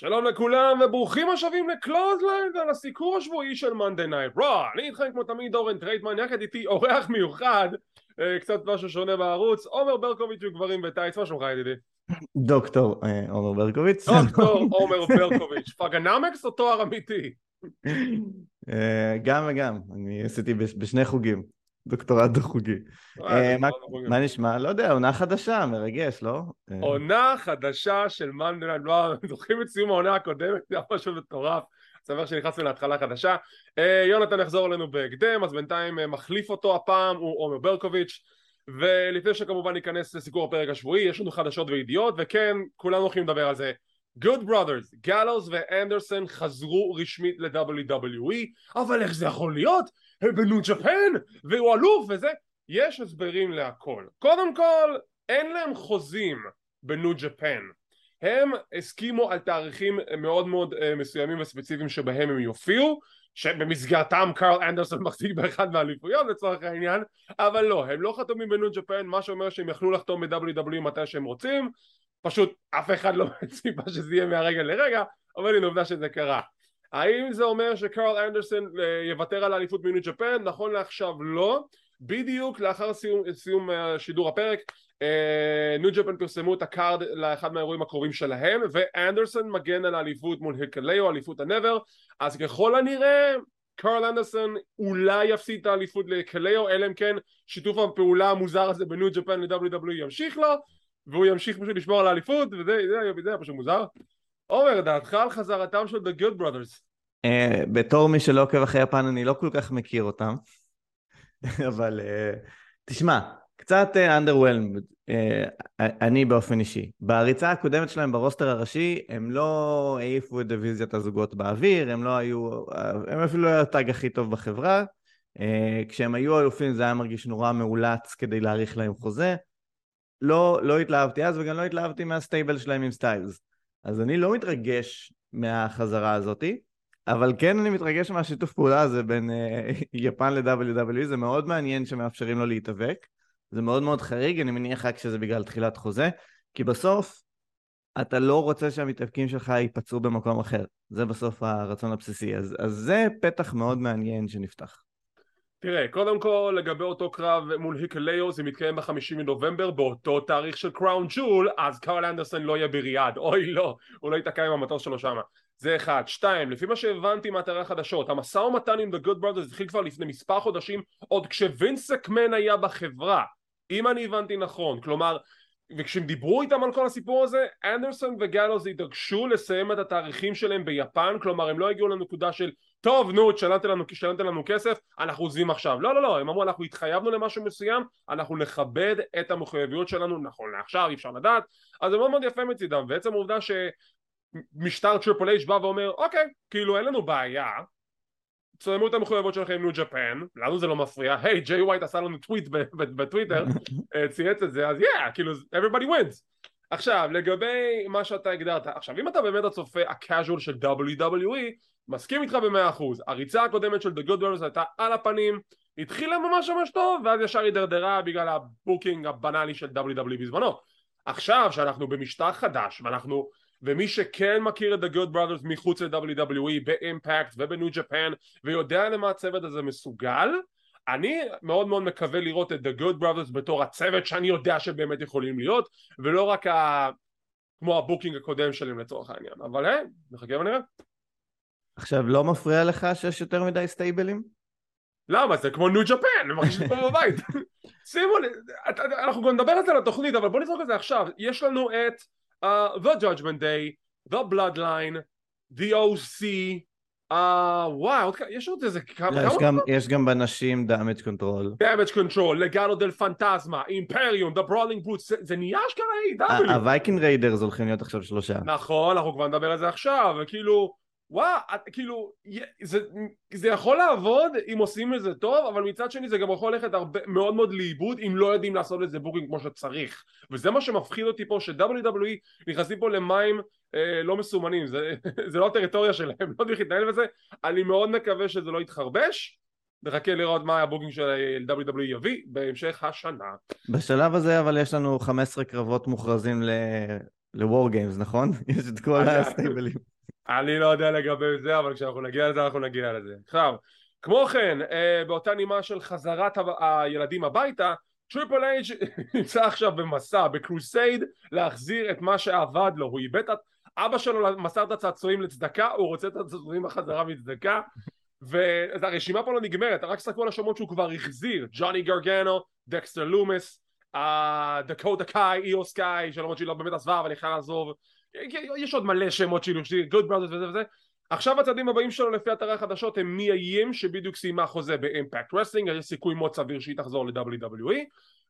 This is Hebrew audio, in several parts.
שלום לכולם וברוכים השבים לקלוזליינד על הסיקור השבועי של מאנדי נייט רוע אני איתכם כמו תמיד אורן טרייטמן יחד איתי אורח מיוחד אה, קצת משהו שונה בערוץ עומר ברקוביץ' וגברים וטייץ מה שלומך ידידי? דוקטור אה, עומר ברקוביץ' דוקטור עומר ברקוביץ' פאגנאמקס או תואר אמיתי? אה, גם וגם. אני עשיתי בשני חוגים דוקטורט חוגי. אה, מה נשמע? לא יודע, עונה חדשה, מרגש, לא? אה. עונה חדשה של מנדלנד, לא, זוכרים את סיום העונה הקודמת, זה היה משהו מטורף. שמח שנכנסנו להתחלה חדשה. אה, יונתן יחזור אלינו בהקדם, אז בינתיים מחליף אותו הפעם, הוא עומר ברקוביץ'. ולפני שכמובן ניכנס לסיכור הפרק השבועי, יש לנו חדשות וידיעות, וכן, כולנו הולכים לדבר על זה. Good Brothers, גלוס ואנדרסון חזרו רשמית ל-WWE, אבל איך זה יכול להיות? בניו ג'פן, והוא אלוף וזה, יש הסברים להכל. קודם כל, אין להם חוזים בניו ג'פן. הם הסכימו על תאריכים מאוד מאוד uh, מסוימים וספציפיים שבהם הם יופיעו, שבמסגרתם קרל אנדרסון מחזיק באחד מהאליפויות לצורך העניין, אבל לא, הם לא חתומים בניו ג'פן, מה שאומר שהם יכלו לחתום ב-WWE מתי שהם רוצים, פשוט אף אחד לא ציפה שזה יהיה מהרגע לרגע, אבל הנה עובדה שזה קרה. האם זה אומר שקרל אנדרסון אה, יוותר על האליפות מניו ג'פן? נכון לעכשיו לא. בדיוק לאחר סיום, סיום אה, שידור הפרק אה, New Japan פרסמו את ה card לאחד מהאירועים הקרובים שלהם ואנדרסון מגן על האליפות מול היקוליאו, אליפות ה NEVER אז ככל הנראה קרל אנדרסון אולי יפסיד את האליפות להיקוליאו אלא אם כן שיתוף הפעולה המוזר הזה ב New Japan ל-WWE ימשיך לו והוא ימשיך פשוט לשמור על האליפות וזה זה, זה, פשוט מוזר עומר, דעתך על חזרתם של The Good Brothers? Uh, בתור מי שלא עוקב אחרי יפן, אני לא כל כך מכיר אותם, אבל uh, תשמע, קצת underwhelmed, uh, אני באופן אישי. בריצה הקודמת שלהם ב roster הראשי, הם לא העיפו את דיוויזיית הזוגות באוויר, הם לא היו, הם אפילו לא היו ה tag הכי טוב בחברה. Uh, כשהם היו אלופים זה היה מרגיש נורא מאולץ כדי להאריך להם חוזה. לא, לא התלהבתי אז וגם לא התלהבתי מה stable שלהם עם סטיילס. אז אני לא מתרגש מהחזרה הזאתי, אבל כן אני מתרגש מהשיתוף פעולה הזה בין uh, יפן ל-WWE, זה מאוד מעניין שמאפשרים לו להתאבק, זה מאוד מאוד חריג, אני מניח רק שזה בגלל תחילת חוזה, כי בסוף אתה לא רוצה שהמתאבקים שלך ייפצעו במקום אחר, זה בסוף הרצון הבסיסי, אז, אז זה פתח מאוד מעניין שנפתח. תראה, קודם כל לגבי אותו קרב מול היקליו זה מתקיים בחמישי מנובמבר באותו תאריך של קראון ג'ול אז קרל אנדרסון לא יהיה בריאד, אוי לא, הוא לא ייתקע עם המטוס שלו שמה. זה אחד. שתיים, לפי מה שהבנתי מאתרי החדשות, המשא ומתן עם The Good Brothers התחיל כבר לפני מספר חודשים עוד כשווינס אקמן היה בחברה אם אני הבנתי נכון, כלומר וכשהם דיברו איתם על כל הסיפור הזה, אנדרסון וגלוז התרגשו לסיים את התאריכים שלהם ביפן, כלומר הם לא הגיעו לנקודה של טוב נו תשלמתם לנו, לנו כסף, אנחנו עוזבים עכשיו. לא לא לא, הם אמרו אנחנו התחייבנו למשהו מסוים, אנחנו נכבד את המחויבויות שלנו, נכון לעכשיו אי אפשר לדעת, אז זה מאוד מאוד יפה מצידם, ועצם העובדה שמשטר Triple H בא ואומר אוקיי, כאילו אין לנו בעיה תסיימו את המחויבות שלכם עם New Japan, לנו זה לא מפריע, היי ג'יי ווייט עשה לנו טוויט בטוויטר, אה, צייץ את זה, אז yeah, כאילו everybody wins. עכשיו לגבי מה שאתה הגדרת, עכשיו אם אתה באמת הצופה ה casual של WWE, מסכים איתך במאה אחוז, הריצה הקודמת של The Good Brothers הייתה על הפנים, התחילה ממש ממש טוב, ואז ישר הידרדרה בגלל ה booking הבנאלי של WWE בזמנו. עכשיו שאנחנו במשטר חדש ואנחנו ומי שכן מכיר את The Good Brothers מחוץ ל-WWE ב Impact וב New Japan ויודע למה הצוות הזה מסוגל אני מאוד מאוד מקווה לראות את The Good Brothers בתור הצוות שאני יודע שבאמת יכולים להיות ולא רק ה... כמו ה booking הקודם שלהם לצורך העניין. אבל היי, נחכה ונראה עכשיו לא מפריע לך שיש יותר מדי stableים? למה? זה כמו New Japan, אני מרגיש פה בבית שימו לי, אנחנו גם נדבר על זה לתוכנית אבל בוא נזרוק את זה עכשיו יש לנו את uh, The Judgment Day, The Bloodline, The OC, uh, וואו, יש עוד איזה כמה... יש, גם, יש גם בנשים Damage Control. Damage Control, Legado del Fantasma, Imperium, The Brawling Brutes, זה, זה נהיה אשכרה AEW ה Viking Raiders הולכים להיות עכשיו שלושה. נכון, אנחנו כבר נדבר על זה עכשיו, וכאילו... וואו, כאילו, זה, זה יכול לעבוד אם עושים את זה טוב, אבל מצד שני זה גם יכול ללכת הרבה, מאוד מאוד לאיבוד אם לא יודעים לעשות את זה booking כמו שצריך. וזה מה שמפחיד אותי פה, ש-WWE נכנסים פה למים אה, לא מסומנים, זה, זה לא הטריטוריה שלהם, לא יודעים איך להתנהל בזה, אני מאוד מקווה שזה לא יתחרבש. נחכה לראות מה ה booking של WWE יביא בהמשך השנה. בשלב הזה אבל יש לנו 15 קרבות מוכרזים ל... לוור גיימס, נכון? יש את כל הסטייבלים. אני לא יודע לגבי זה, אבל כשאנחנו נגיע לזה, אנחנו נגיע לזה. עכשיו, כמו כן, אה, באותה נימה של חזרת הילדים הביתה, טריפל אייג' נמצא עכשיו במסע, ב crusade, להחזיר את מה שאבד לו. הוא איבד את... אבא שלו מסר את הצעצועים לצדקה, הוא רוצה את הצעצועים בחזרה מצדקה. והרשימה פה לא נגמרת, רק תסתכלו על השמות שהוא כבר החזיר, ג'וני גרגנו, דקסטר לומס, דקוטה קאי, איו סקאי, שלמרות שהיא לא באמת עזבה אבל יכולה לעזוב, יש עוד מלא שמות כאילו, גוד ברדרס וזה וזה, עכשיו הצעדים הבאים שלו לפי אתרי החדשות הם מיה ים שבדיוק סיימה חוזה באימפקט רסלינג, יש סיכוי מאוד סביר שהיא תחזור ל-WWE,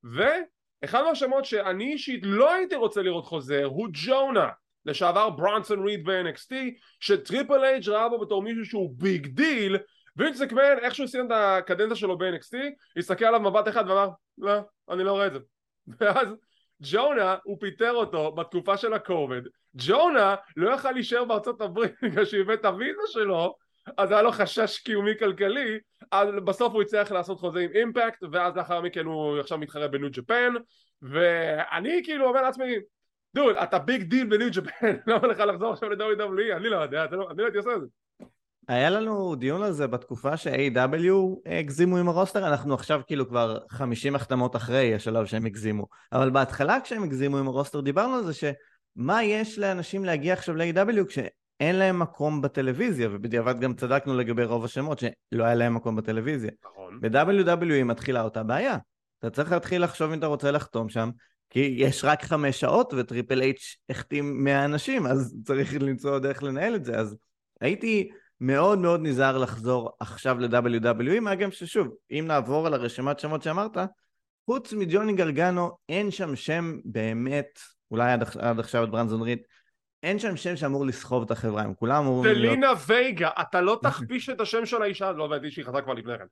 ואחד מהשמות שאני אישית לא הייתי רוצה לראות חוזר הוא ג'ונה לשעבר ברונסון ריד ב-NXT שטריפל אייג' ראה בו בתור מישהו שהוא big deal וינס איך שהוא סיים את הקדנציה שלו ב-NXT הסתכל עליו מבט אחד ואמר לא אני לא רואה את זה. ואז ג'ונה הוא פיטר אותו בתקופה של הקובד ג'ונה לא יכל להישאר בארצות הברית בגלל שהוא איבד את הוויזה שלו אז היה לו חשש קיומי כלכלי אז בסוף הוא הצליח לעשות חוזה עם אימפקט ואז לאחר מכן הוא עכשיו מתחרה בניו ג'פן ואני כאילו אומר לעצמי דוד, אתה big deal בניו ג'פן, למה לך לחזור עכשיו ל-WWE? אני לא יודע, לא- אני לא הייתי עושה את זה. היה לנו דיון על זה בתקופה ש-AEW הגזימו עם הרוסטר, אנחנו עכשיו כאילו כבר 50 החתמות אחרי השלב שהם הגזימו. אבל בהתחלה כשהם הגזימו עם הרוסטר דיברנו על זה שמה יש לאנשים להגיע עכשיו ל-AW כשאין להם מקום בטלוויזיה, ובדיעבד גם צדקנו לגבי רוב השמות שלא היה להם מקום בטלוויזיה. נכון. ב-WWE מתחילה אותה בעיה. אתה צריך להתחיל לחשוב אם אתה רוצה לחתום שם, כי יש רק חמש שעות וטריפל אייץ' החתים 100 אנשים, אז צריך למצוא דרך לנהל את זה. אז הייתי מאוד מאוד נזהר לחזור עכשיו ל-WWE, מה גם ששוב, אם נעבור על הרשימת שמות שאמרת, חוץ מג'וני גרגנו, אין שם שם באמת, אולי עד, עד עכשיו את ברונסון ריד, אין שם שם שאמור לסחוב את החברה, הם כולם אמורים להיות... זלינה וגה, אתה לא תכפיש את השם של האישה, לא ידעתי שהיא חזרה כבר לפני כן.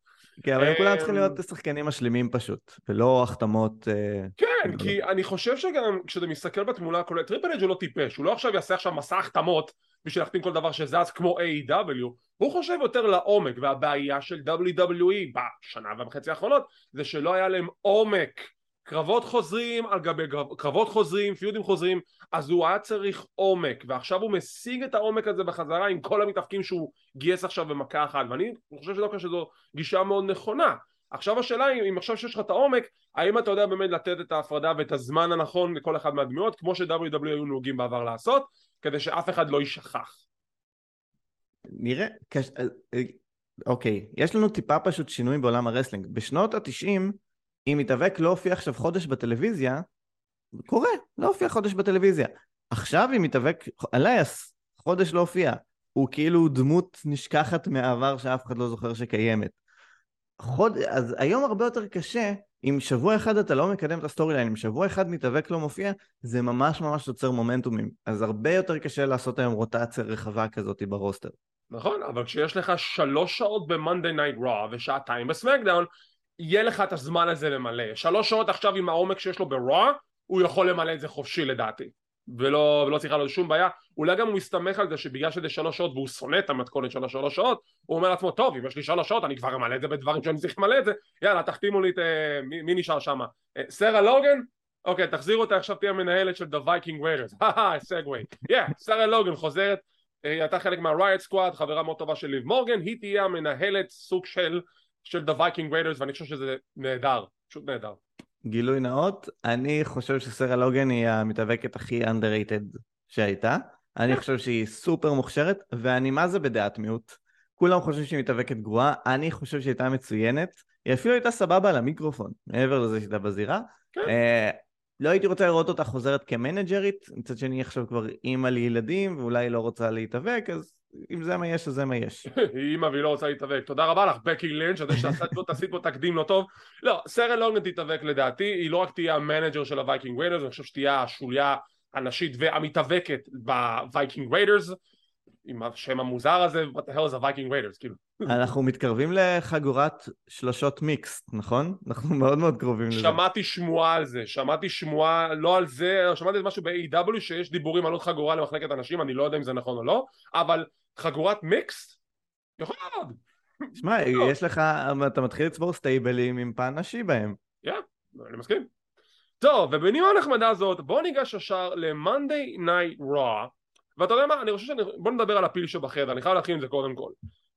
כן, אבל הם כולם צריכים אמ, להיות שחקנים משלימים פשוט, ולא החתמות... אה, כן, כי אני חושב שגם כשאתה מסתכל בתמונה הכוללת, טריפל אייג' הוא לא טיפש, הוא לא עכשיו יעשה עכשיו מסע החתמות בשביל להחתים כל דבר שזז כמו A.E.W, הוא חושב יותר לעומק, והבעיה של WWE בשנה וחצי האחרונות זה שלא היה להם עומק קרבות חוזרים על גבי קרבות חוזרים, פיודים חוזרים, אז הוא היה צריך עומק, ועכשיו הוא משיג את העומק הזה בחזרה עם כל המתאפקים שהוא גייס עכשיו במכה אחת, ואני חושב שדווקא שזו גישה מאוד נכונה. עכשיו השאלה היא, אם עכשיו שיש לך את העומק, האם אתה יודע באמת לתת את ההפרדה ואת הזמן הנכון לכל אחד מהדמויות, כמו ש-WW היו נהוגים בעבר לעשות, כדי שאף אחד לא יישכח. נראה, קש... אוקיי, יש לנו טיפה פשוט שינוי בעולם הרסלינג. בשנות התשעים, אם מתאבק לא הופיע עכשיו חודש בטלוויזיה, קורה, לא הופיע חודש בטלוויזיה. עכשיו אם מתאבק, אלייס, חודש לא הופיע. הוא כאילו דמות נשכחת מהעבר שאף אחד לא זוכר שקיימת. חוד... אז היום הרבה יותר קשה, אם שבוע אחד אתה לא מקדם את ה storyline, אם שבוע אחד מתאבק לא מופיע, זה ממש ממש יוצר מומנטומים. אז הרבה יותר קשה לעשות היום רוטציה רחבה כזאת ברוסטר. נכון, אבל כשיש לך שלוש שעות ב-Monday Night Raw ושעתיים בסמקדאון, יהיה לך את הזמן הזה למלא. שלוש שעות עכשיו עם העומק שיש לו ברוע, הוא יכול למלא את זה חופשי לדעתי. ולא, ולא צריכה לו שום בעיה. אולי גם הוא מסתמך על זה שבגלל שזה שלוש שעות והוא שונא את המתכונת של השלוש שעות, הוא אומר לעצמו, טוב, אם יש לי שלוש שעות אני כבר אמלא את זה בדברים שאני צריך למלא את זה, יאללה, תחתימו לי את... אה, מי, מי נשאר שם? אה, סרה לוגן? אוקיי, תחזירו אותה, עכשיו תהיה מנהלת של The Viking Raiders. הא, סגווי. יא, סרה לוגן חוזרת, אה, היא הייתה חלק מה-Riot Squad, חברה מאוד טובה של ליב מורגן, היא תהיה המנהלת סוג של של The Viking Raiders ואני חושב שזה נהדר, פשוט נהדר. גילוי נאות, אני חושב שסרה לוגן היא המתאבקת הכי underrated שהייתה. אני חושב שהיא סופר מוכשרת, ואני מה זה בדעת מיעוט. כולם חושבים שהיא מתאבקת גרועה, אני חושב שהיא הייתה מצוינת. היא אפילו הייתה סבבה על המיקרופון, מעבר לזה שהייתה בזירה. כן. אה, לא הייתי רוצה לראות אותה חוזרת כמנג'רית, מצד שני עכשיו כבר אימא לילדים, ואולי לא רוצה להתאבק, אז אם זה מה יש, אז זה מה יש. היא אימא והיא לא רוצה להתאבק. תודה רבה לך, בקי לינץ', אתה שעשית פה תקדים לא טוב. לא, שרה לוגן תתאבק לדעתי, היא לא רק תהיה ה manager של הווייקינג ריידרס, אני חושב שתהיה השוליה הנשית והמתאבקת בווייקינג ריידרס. עם השם המוזר הזה, what the hell is a Viking Raiders, כאילו. אנחנו מתקרבים לחגורת שלושות מיקס, נכון? אנחנו מאוד מאוד קרובים לזה. שמעתי שמועה על זה, שמעתי שמועה, לא על זה, שמעתי משהו ב-AW שיש דיבורים על עוד חגורה למחלקת אנשים, אני לא יודע אם זה נכון או לא, אבל חגורת מיקס? יכול מאוד. שמע, יש לך, אתה מתחיל לצבור סטייבלים עם פן נשי בהם. כן, אני מסכים. טוב, ובנימה הנחמדה הזאת, בואו ניגש ישר ל-Monday Night Raw ואתה יודע מה, אני חושב שאני... בוא נדבר על הפיל שבחדר, אני חייב להתחיל עם זה קודם כל.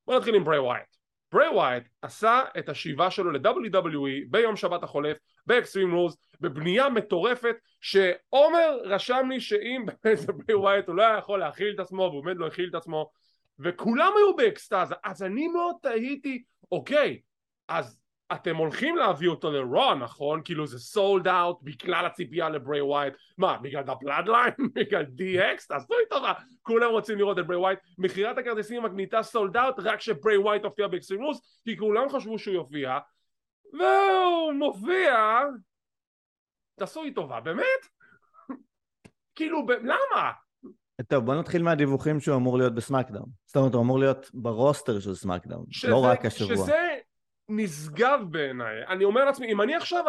בוא נתחיל עם ברי ווייט. ברי ווייט עשה את השיבה שלו ל-WWE ביום שבת החולף, באקסטרים רולס, בבנייה מטורפת, שעומר רשם לי שאם באמת זה ברי ווייט הוא לא היה יכול להכיל את עצמו, והוא באמת לא הכיל את עצמו, וכולם היו באקסטאזה, אז אני מאוד תהיתי, אוקיי, אז אתם הולכים להביא אותו לרואו נכון? כאילו זה sold out בגלל הציפייה לברי ווייט מה בגלל הבלאדליין? בגלל DX? תעשו לי טובה כולם רוצים לראות את ברי ווייט מכירת הכרטיסים מגניתה sold out רק שברי ווייט הופיע באקסטרים רולס כי כולם חשבו שהוא יופיע והוא מופיע תעשו לי טובה באמת? כאילו למה? טוב בוא נתחיל מהדיווחים שהוא אמור להיות בסמאקדאון זאת אומרת הוא אמור להיות ב roster של סמאקדאון לא רק השבוע שזה נשגב בעיניי. אני אומר לעצמי, אם אני עכשיו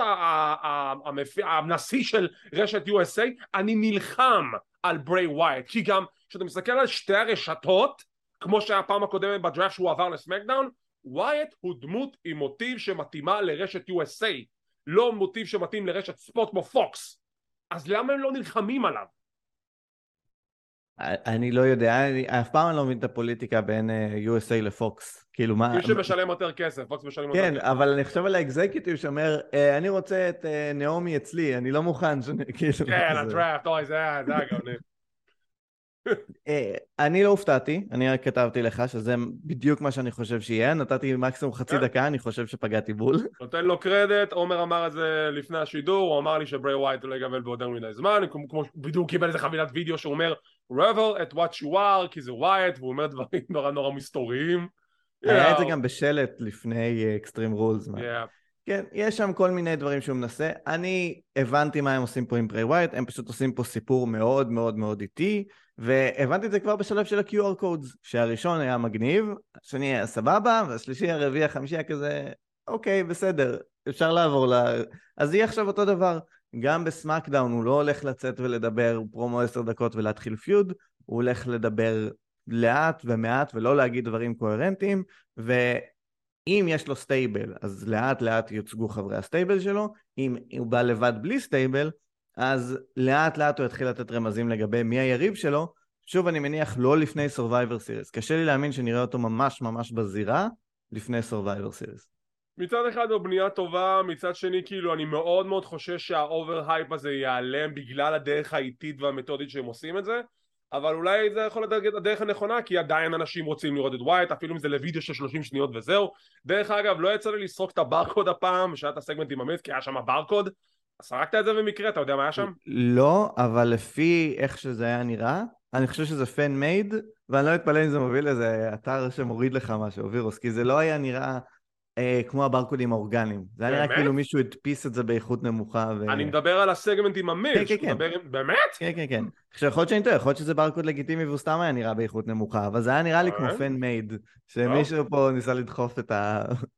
הנשיא של רשת USA, אני נלחם על ברי ווייט, כי גם כשאתה מסתכל על שתי הרשתות, כמו שהיה פעם הקודמת בדראפט שהוא עבר לסמקדאון, ווייט הוא דמות עם מוטיב שמתאימה לרשת USA, לא מוטיב שמתאים לרשת ספורט כמו פוקס. אז למה הם לא נלחמים עליו? אני לא יודע, אני אף פעם אני לא מבין את הפוליטיקה בין אה, USA לפוקס. כאילו מה... מי שמשלם יותר כסף, פוקס משלם יותר כן, כסף. כן, אבל אני חושב על ה executive שאומר, אה, אני רוצה את אה, נעמי אצלי, אני לא מוכן ש... כאילו, כן, הדראפט, אוי, זה היה גאוני. אני לא הופתעתי, אני רק כתבתי לך שזה בדיוק מה שאני חושב שיהיה, נתתי מקסימום חצי דקה, אני חושב שפגעתי בול. נותן לו קרדיט, עומר אמר את זה לפני השידור, הוא אמר לי שברי ווייט לא יגבל בעוד מדי זמן, בדיוק קיבל איזה חבילת וידאו שהוא אומר revel in what you are, כי זה ווייט, והוא אומר דברים נורא נורא מסתוריים. היה את זה גם בשלט לפני אקסטרים רולס. כן, יש שם כל מיני דברים שהוא מנסה. אני הבנתי מה הם עושים פה עם ברי ווייט, הם פשוט עושים פה סיפור מאוד מאוד מאוד איטי, והבנתי את זה כבר בשלב של ה-QR codes, שהראשון היה מגניב, השני היה סבבה, והשלישי, הרביעי, החמישי היה כזה, אוקיי, בסדר, אפשר לעבור ל... אז יהיה עכשיו אותו דבר. גם בסמאקדאון הוא לא הולך לצאת ולדבר פרומו עשר דקות ולהתחיל feud, הוא הולך לדבר לאט ומעט ולא להגיד דברים קוהרנטיים, ואם יש לו stable, אז לאט לאט יוצגו חברי ה stable שלו, אם הוא בא לבד בלי stable, אז לאט לאט הוא יתחיל לתת רמזים לגבי מי היריב שלו, שוב אני מניח לא לפני Survivor Series, קשה לי להאמין שנראה אותו ממש ממש בזירה לפני Survivor Series. מצד אחד זו בנייה טובה, מצד שני כאילו אני מאוד מאוד חושש שה over hype הזה ייעלם בגלל הדרך האיטית והמתודית שהם עושים את זה אבל אולי זה יכול להיות הדרך הנכונה כי עדיין אנשים רוצים לראות את ווייט אפילו אם זה לוידאו של 30 שניות וזהו דרך אגב לא יצא לי לסרוק את הברקוד הפעם שהיה את הסגמנט עם המיץ כי היה שם ברקוד סרקת את זה במקרה אתה יודע מה היה שם? לא אבל לפי איך שזה היה נראה אני חושב שזה פן מייד ואני לא אתפלא אם זה מוביל לאיזה אתר שמוריד לך משהו וירוס כי זה לא היה נראה אה, כמו הברקודים האורגניים. זה היה נראה כאילו מישהו הדפיס את זה באיכות נמוכה. ו... אני מדבר על הסגמנט עם המיל. כן, כן, כן. מדבר... באמת? כן, כן, כן. עכשיו יכול להיות שאני טועה, יכול להיות שזה ברקוד לגיטימי והוא סתם היה נראה באיכות נמוכה, אבל זה היה נראה לי כמו פן מייד, שמישהו פה ניסה לדחוף את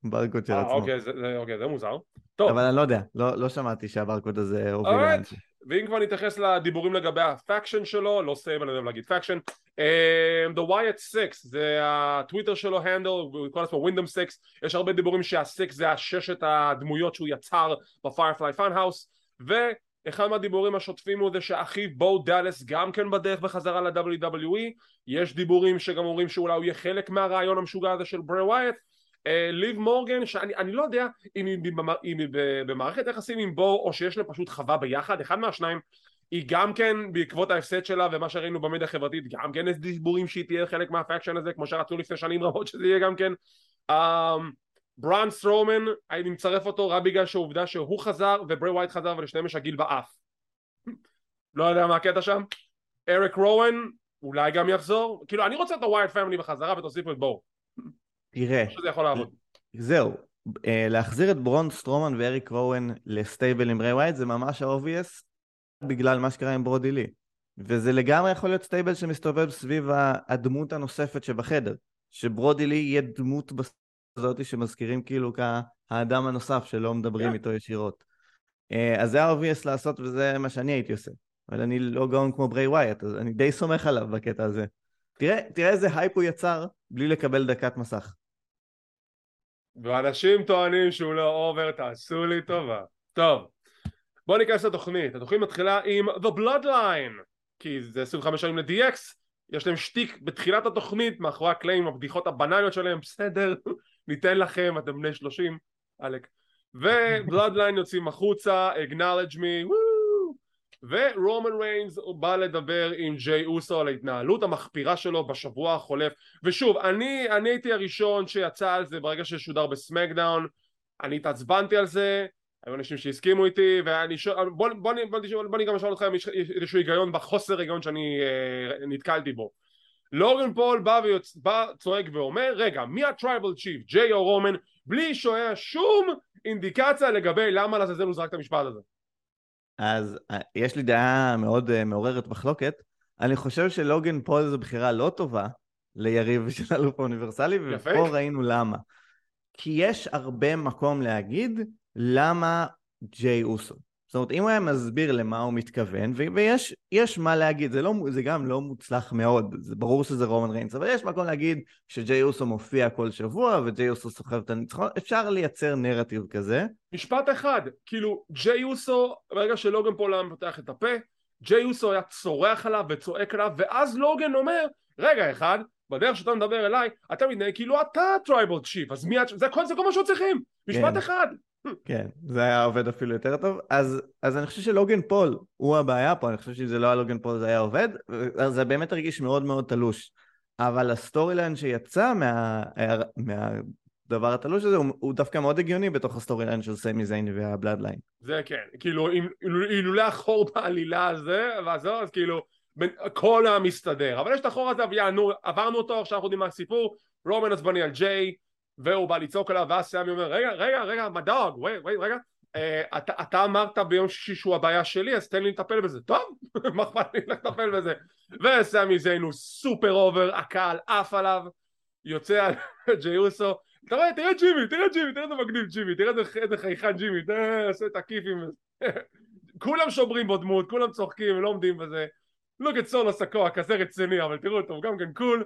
הברקוד של אה, עצמו. אוקיי, זה, אוקיי, זה מוזר. טוב. אבל אני לא יודע, לא, לא שמעתי שהברקוד הזה הוביל לאנשי. ואם כבר נתייחס לדיבורים לגבי ה faction שלו, לא stable, אני יודע להגיד faction, um, The Wyatt 6 זה הטוויטר שלו, handle, הוא קורא לעצמו ווינדום 6, יש הרבה דיבורים שה-6 זה הששת הדמויות שהוא יצר ב Firefly Funhouse, ואחד מהדיבורים השוטפים הוא זה שאחיו בואו דאלס גם כן בדרך בחזרה ל-WWE, יש דיבורים שגם אומרים שאולי הוא יהיה חלק מהרעיון המשוגע הזה של ברי ווייט, ליב מורגן שאני לא יודע אם היא, אם היא במערכת יחסים עם בו או שיש לה פשוט חווה ביחד. אחד מהשניים היא גם כן בעקבות ההפסד שלה ומה שראינו במדיה החברתית גם כן יש דיבורים שהיא תהיה חלק מה faction הזה כמו שרצו לפני שנים רבות שזה יהיה גם כן. um, סטרומן אני מצרף אותו רק בגלל שהעובדה שהוא חזר וברי ווייט חזר ולשניהם יש הגיל באף. לא יודע מה הקטע שם. אריק רואן אולי גם יחזור. כאילו אני רוצה את ה Wyatt Family בחזרה ותוסיפו את בואו תראה, שזה יכול לעבוד. זהו, אה, להחזיר את ברון סטרומן ואריק רואן ל stable עם בריי ווייט זה ממש ה obvious בגלל מה שקרה עם ברודי לי. וזה לגמרי יכול להיות stable שמסתובב סביב הדמות הנוספת שבחדר. שברודי לי יהיה דמות הזאת שמזכירים כאילו כהאדם הנוסף שלא מדברים yeah. איתו ישירות. אה, אז זה ה obvious לעשות וזה מה שאני הייתי עושה. אבל אני לא גאון כמו ברי ווייט, אז אני די סומך עליו בקטע הזה. תראה, תראה איזה הייפ הוא יצר בלי לקבל דקת מסך. ואנשים טוענים שהוא לא over, תעשו לי טובה. טוב, בואו ניכנס לתוכנית. התוכנית מתחילה עם The Bloodline, כי זה 25 שנים ל-DX, יש להם שטיק בתחילת התוכנית מאחורי הקלעים הבדיחות הבנאליות שלהם בסדר ניתן לכם אתם בני שלושים עלק ובלאדליין יוצאים החוצה acknowledge me ורומן ריינס בא לדבר עם ג'יי אוסו על ההתנהלות המחפירה שלו בשבוע החולף. ושוב אני, אני הייתי הראשון שיצא על זה ברגע ששודר בסמקדאון. אני התעצבנתי על זה היו אנשים שהסכימו איתי ואני שואל בוא, בוא, בוא, בוא, בוא אני גם אשאל אותך אם יש איזשהו היגיון בחוסר היגיון שאני אה, נתקלתי בו. לוגן פול בא, ויוצ... בא צועק ואומר רגע מי ה tribal chief ג'יי או רומן? בלי שהיה שום אינדיקציה לגבי למה לעזאזל הוא זרק את המשפט הזה אז אה, יש לי דעה מאוד uh, מעוררת מחלוקת. אני חושב שלוגן פול זו בחירה לא טובה ליריב של אלוף האוניברסלי, ופה ראינו למה. כי יש הרבה מקום להגיד למה ג'יי אוסו. זאת אומרת, אם הוא היה מסביר למה הוא מתכוון, ויש מה להגיד, זה, לא, זה גם לא מוצלח מאוד, זה ברור שזה רומן ריינס, אבל יש מקום להגיד שג'יי אוסו מופיע כל שבוע, וג'יי אוסו סוחב את הניצחון, אפשר לייצר נרטיב כזה. משפט אחד, כאילו, ג'יי אוסו, ברגע שלוגן פול היה פותח את הפה, ג'יי אוסו היה צורח עליו וצועק עליו, ואז לוגן אומר, רגע אחד, בדרך שאתה מדבר אליי, אתה מתנהג כאילו אתה tribal chief, אז מי את... זה כל, זה כל מה שצריכים, משפט כן. אחד. כן, זה היה עובד אפילו יותר טוב. אז, אז אני חושב שלוגן פול הוא הבעיה פה, אני חושב שאם זה לא היה לוגן פול זה היה עובד, זה באמת הרגיש מאוד מאוד תלוש. אבל ה storyline שיצא מה, מהדבר התלוש הזה הוא, הוא דווקא מאוד הגיוני בתוך ה storyline של סמי זיין וה Bloodline. זה כן, כאילו אילולא החור בעלילה הזה, ועזוב, אז כאילו כל המסתדר. אבל יש את החור הזה, ויענו, עברנו אותו, עכשיו אנחנו יודעים מה הסיפור, רומן עצבני על ג'יי, והוא בא לצעוק עליו ואז סמי אומר רגע רגע רגע my dog וואי וואי רגע. uh, אתה, אתה אמרת ביום שישי שהוא הבעיה שלי אז תן לי לטפל בזה. טוב מה אכפת לי לטפל בזה? וסמי זיין הוא super over הקהל עף עליו יוצא על ג'יי אוסו אתה רואה תראה ג'ימי תראה ג'ימי תראה איזה מגניב ג'ימי תראה איזה חייכן ג'ימי עושה את הכיפים כולם שוברים בו דמות כולם צוחקים לא עומדים בזה. look at סולו סקוע כזה רציני אבל תראו אותו גם כן cool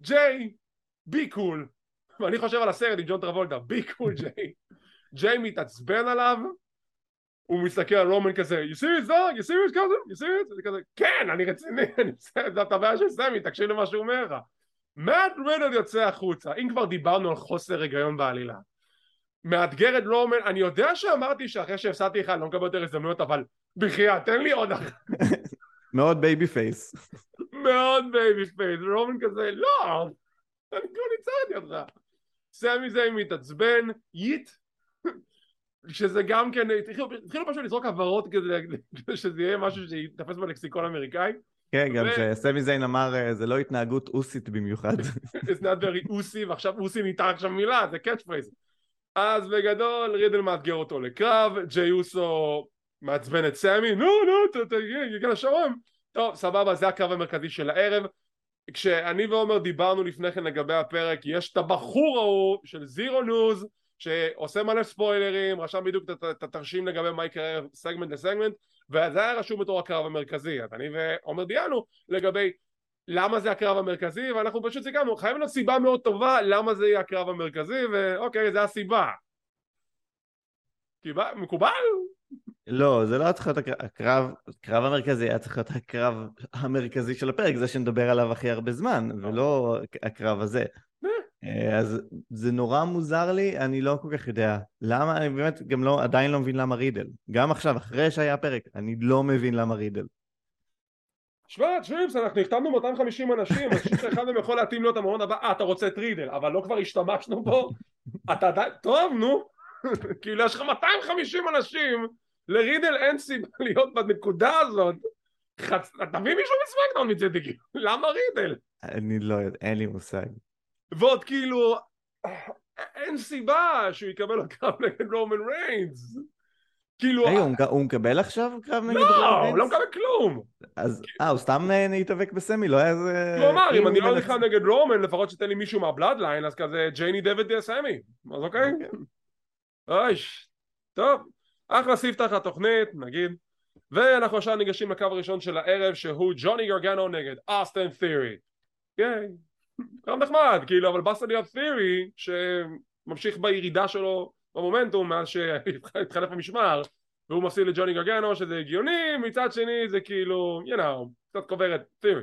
ג'יי be cool ואני חושב על הסרט עם ג'ון טרבולטה, be cool ג'יי. ג'יי מתעצבן עליו, הוא מסתכל על רומן כזה, you serious dog? you serious cousin? you serious? זה כזה, כן, אני רציני, אני זאת הבעיה של סמי, תקשיב למה שהוא אומר לך. מאט רידל יוצא החוצה, אם כבר דיברנו על חוסר היגיון בעלילה. מאתגר את רומן, אני יודע שאמרתי שאחרי שהפסדתי לך אני לא מקבל יותר הזדמנויות, אבל בחייאת, תן לי עוד אחת. מאוד babyface. מאוד babyface, רומן כזה, לא, אני כבר ניצחתי אותך. סמי זיין מתעצבן, yeet, שזה גם כן, התחילו פשוט לזרוק הבהרות כדי שזה יהיה משהו שיתפס בלקסיקון האמריקאי. כן, גם שסמי זיין אמר, אה, זה לא התנהגות אוסית במיוחד. It's not very אוסי, ועכשיו אוסי ניתן עכשיו מילה, זה catchphrase. אז בגדול, רידל מאתגר אותו לקרב, ג'יי אוסו מעצבן את סמי, נו נו, תגיע לשרום. טוב, סבבה, זה הקרב המרכזי של הערב. כשאני ועומר דיברנו לפני כן לגבי הפרק יש את הבחור ההוא של Xero News שעושה מלא ספוילרים רשם בדיוק את התרשים לגבי מה יקרה סגמנט לסגמנט וזה היה רשום בתור הקרב המרכזי אז אני ועומר דיברנו לגבי למה זה הקרב המרכזי ואנחנו פשוט סיכמנו חייבים להיות סיבה מאוד טובה למה זה יהיה הקרב המרכזי ואוקיי זה הסיבה מקובל? לא, זה לא היה צריך להיות הקרב, הקרב המרכזי, היה צריך להיות הקרב המרכזי של הפרק, זה שנדבר עליו הכי הרבה זמן, ולא הקרב הזה. אה, אז זה נורא מוזר לי, אני לא כל כך יודע. למה, אני באמת גם לא, עדיין לא מבין למה רידל. גם עכשיו, אחרי שהיה פרק, אני לא מבין למה רידל. שמע, צ'יפס, אנחנו החתמנו 250 אנשים, אני חושב שאחד מהם יכול להתאים להיות המעון הבא, אה, אתה רוצה את רידל, אבל לא כבר השתמשנו בו? אתה עדיין, טוב, נו. כאילו, יש לך 250 אנשים לרידל אין סיבה להיות בנקודה הזאת חצ... תביא מישהו מסמקדאון מצידי, למה רידל? אני לא יודע, אין לי מושג. ועוד כאילו, אין סיבה שהוא יקבל עוד קרב נגד רומן ריינס. כאילו... רגע, הוא מקבל עכשיו קרב נגד רומן ריינס? לא, הוא לא מקבל כלום. אז, אה, הוא סתם להתאבק בסמי, לא היה איזה... כלומר, אם אני לא נלחם נגד רומן, לפחות שתן לי מישהו מהבלאדליין, אז כזה ג'ייני דויד סמי. אז? אוקיי. אוי, טוב. אחלה ספתח התוכנית, נגיד. ואנחנו עכשיו ניגשים לקו הראשון של הערב שהוא ג'וני גרגנו נגד אסטן תיאורי. כן, קרב נחמד, כאילו, אבל באסה להיות תיאורי שממשיך בירידה שלו במומנטום מאז שהתחלף המשמר והוא מפסיד לג'וני גרגנו שזה הגיוני, מצד שני זה כאילו, you know, קצת קוברת תיאורי.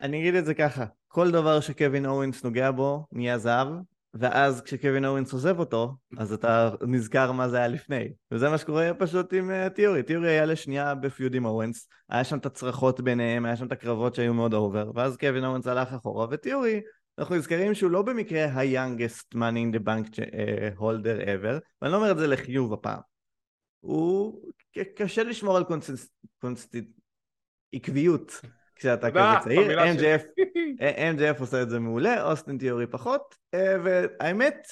אני אגיד את זה ככה, כל דבר שקווין אורינס נוגע בו נהיה זהב, ואז כשקווין אוונס עוזב אותו, אז אתה נזכר מה זה היה לפני. וזה מה שקורה פשוט עם uh, תיאורי. תיאורי היה לשנייה ב feud עם אוונס, היה שם את הצרחות ביניהם, היה שם את הקרבות שהיו מאוד over, ואז קווין אוונס הלך אחורה, ותיאורי, אנחנו נזכרים שהוא לא במקרה ה-youngest money in the bank uh, holder ever, ואני לא אומר את זה לחיוב הפעם. הוא קשה לשמור על consist... consist... עקביות. כשאתה כזה צעיר, MJF, MJF עושה את זה מעולה, אוסטין תיאורי פחות, אה, והאמת,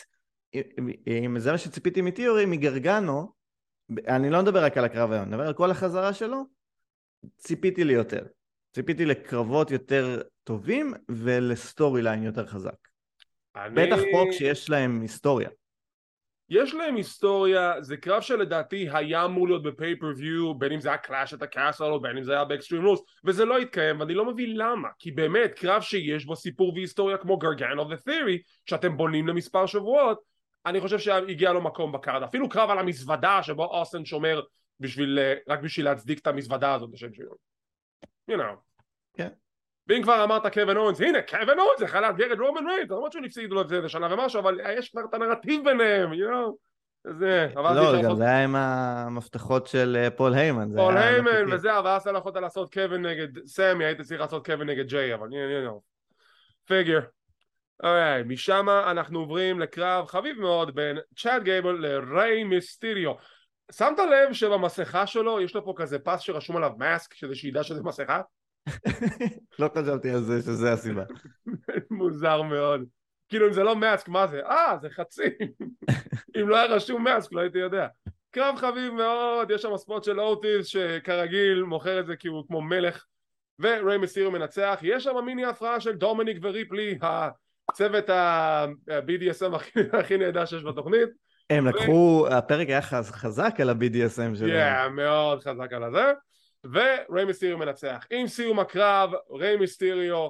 אם זה מה שציפיתי מתיאורי, מגרגנו, אני לא מדבר רק על הקרב היום, אני מדבר על כל החזרה שלו, ציפיתי ליותר. ציפיתי לקרבות יותר טובים ול storyline יותר חזק. אני... בטח פה כשיש להם היסטוריה. יש להם היסטוריה, זה קרב שלדעתי היה אמור להיות ב pay-per-view, בין אם זה היה Clash at the Castle או בין אם זה היה באקסטרים רולס, וזה לא התקיים, ואני לא מבין למה, כי באמת קרב שיש בו סיפור והיסטוריה כמו גרגנו ות'ירי, שאתם בונים למספר שבועות, אני חושב שהגיע לו מקום ב card, אפילו קרב על המזוודה שבו אוסטין שומר בשביל, אה, רק בשביל להצדיק את המזוודה הזאת בשם שלו. You know. כן. Yeah. ואם כבר אמרת קווין אוונס, הנה קווין אוונס יכול לאתגר את רומן ריינס, למרות שהוא מפסיד לו את זה שנה ומשהו, אבל יש כבר את הנרטיב ביניהם, you know. זה, לא, גם זה היה עם המפתחות של אה, פול היימן. פול היימן וזה, אבל אז לא יכולת לעשות קווין נגד סמי, היית צריך לעשות קווין נגד ג'יי, אבל you know. פיגר. אוקיי, משם אנחנו עוברים לקרב חביב מאוד בין צ'אט גייבל לריי מיסטיריו. שמת לב שבמסכה שלו יש לו פה כזה פס שרשום עליו מאסק, שזה שידע שזה מסכה? לא חשבתי על זה שזה הסיבה. מוזר מאוד. כאילו אם זה לא מאסק מה זה? אה זה חצי. אם לא היה רשום מאסק לא הייתי יודע. קרב חביב מאוד, יש שם ספוט של אוטיס שכרגיל מוכר את זה כי הוא כמו מלך וריי מסירו מנצח, יש שם מיני הפרעה של דומיניק וריפלי, הצוות ה-BDSM הכי נהדר שיש בתוכנית. הם לקחו, הפרק היה חזק על ה-BDSM שלהם. כן, מאוד חזק על הזה. וריי מיסטריו מנצח. עם סיום הקרב, ריי מיסטריו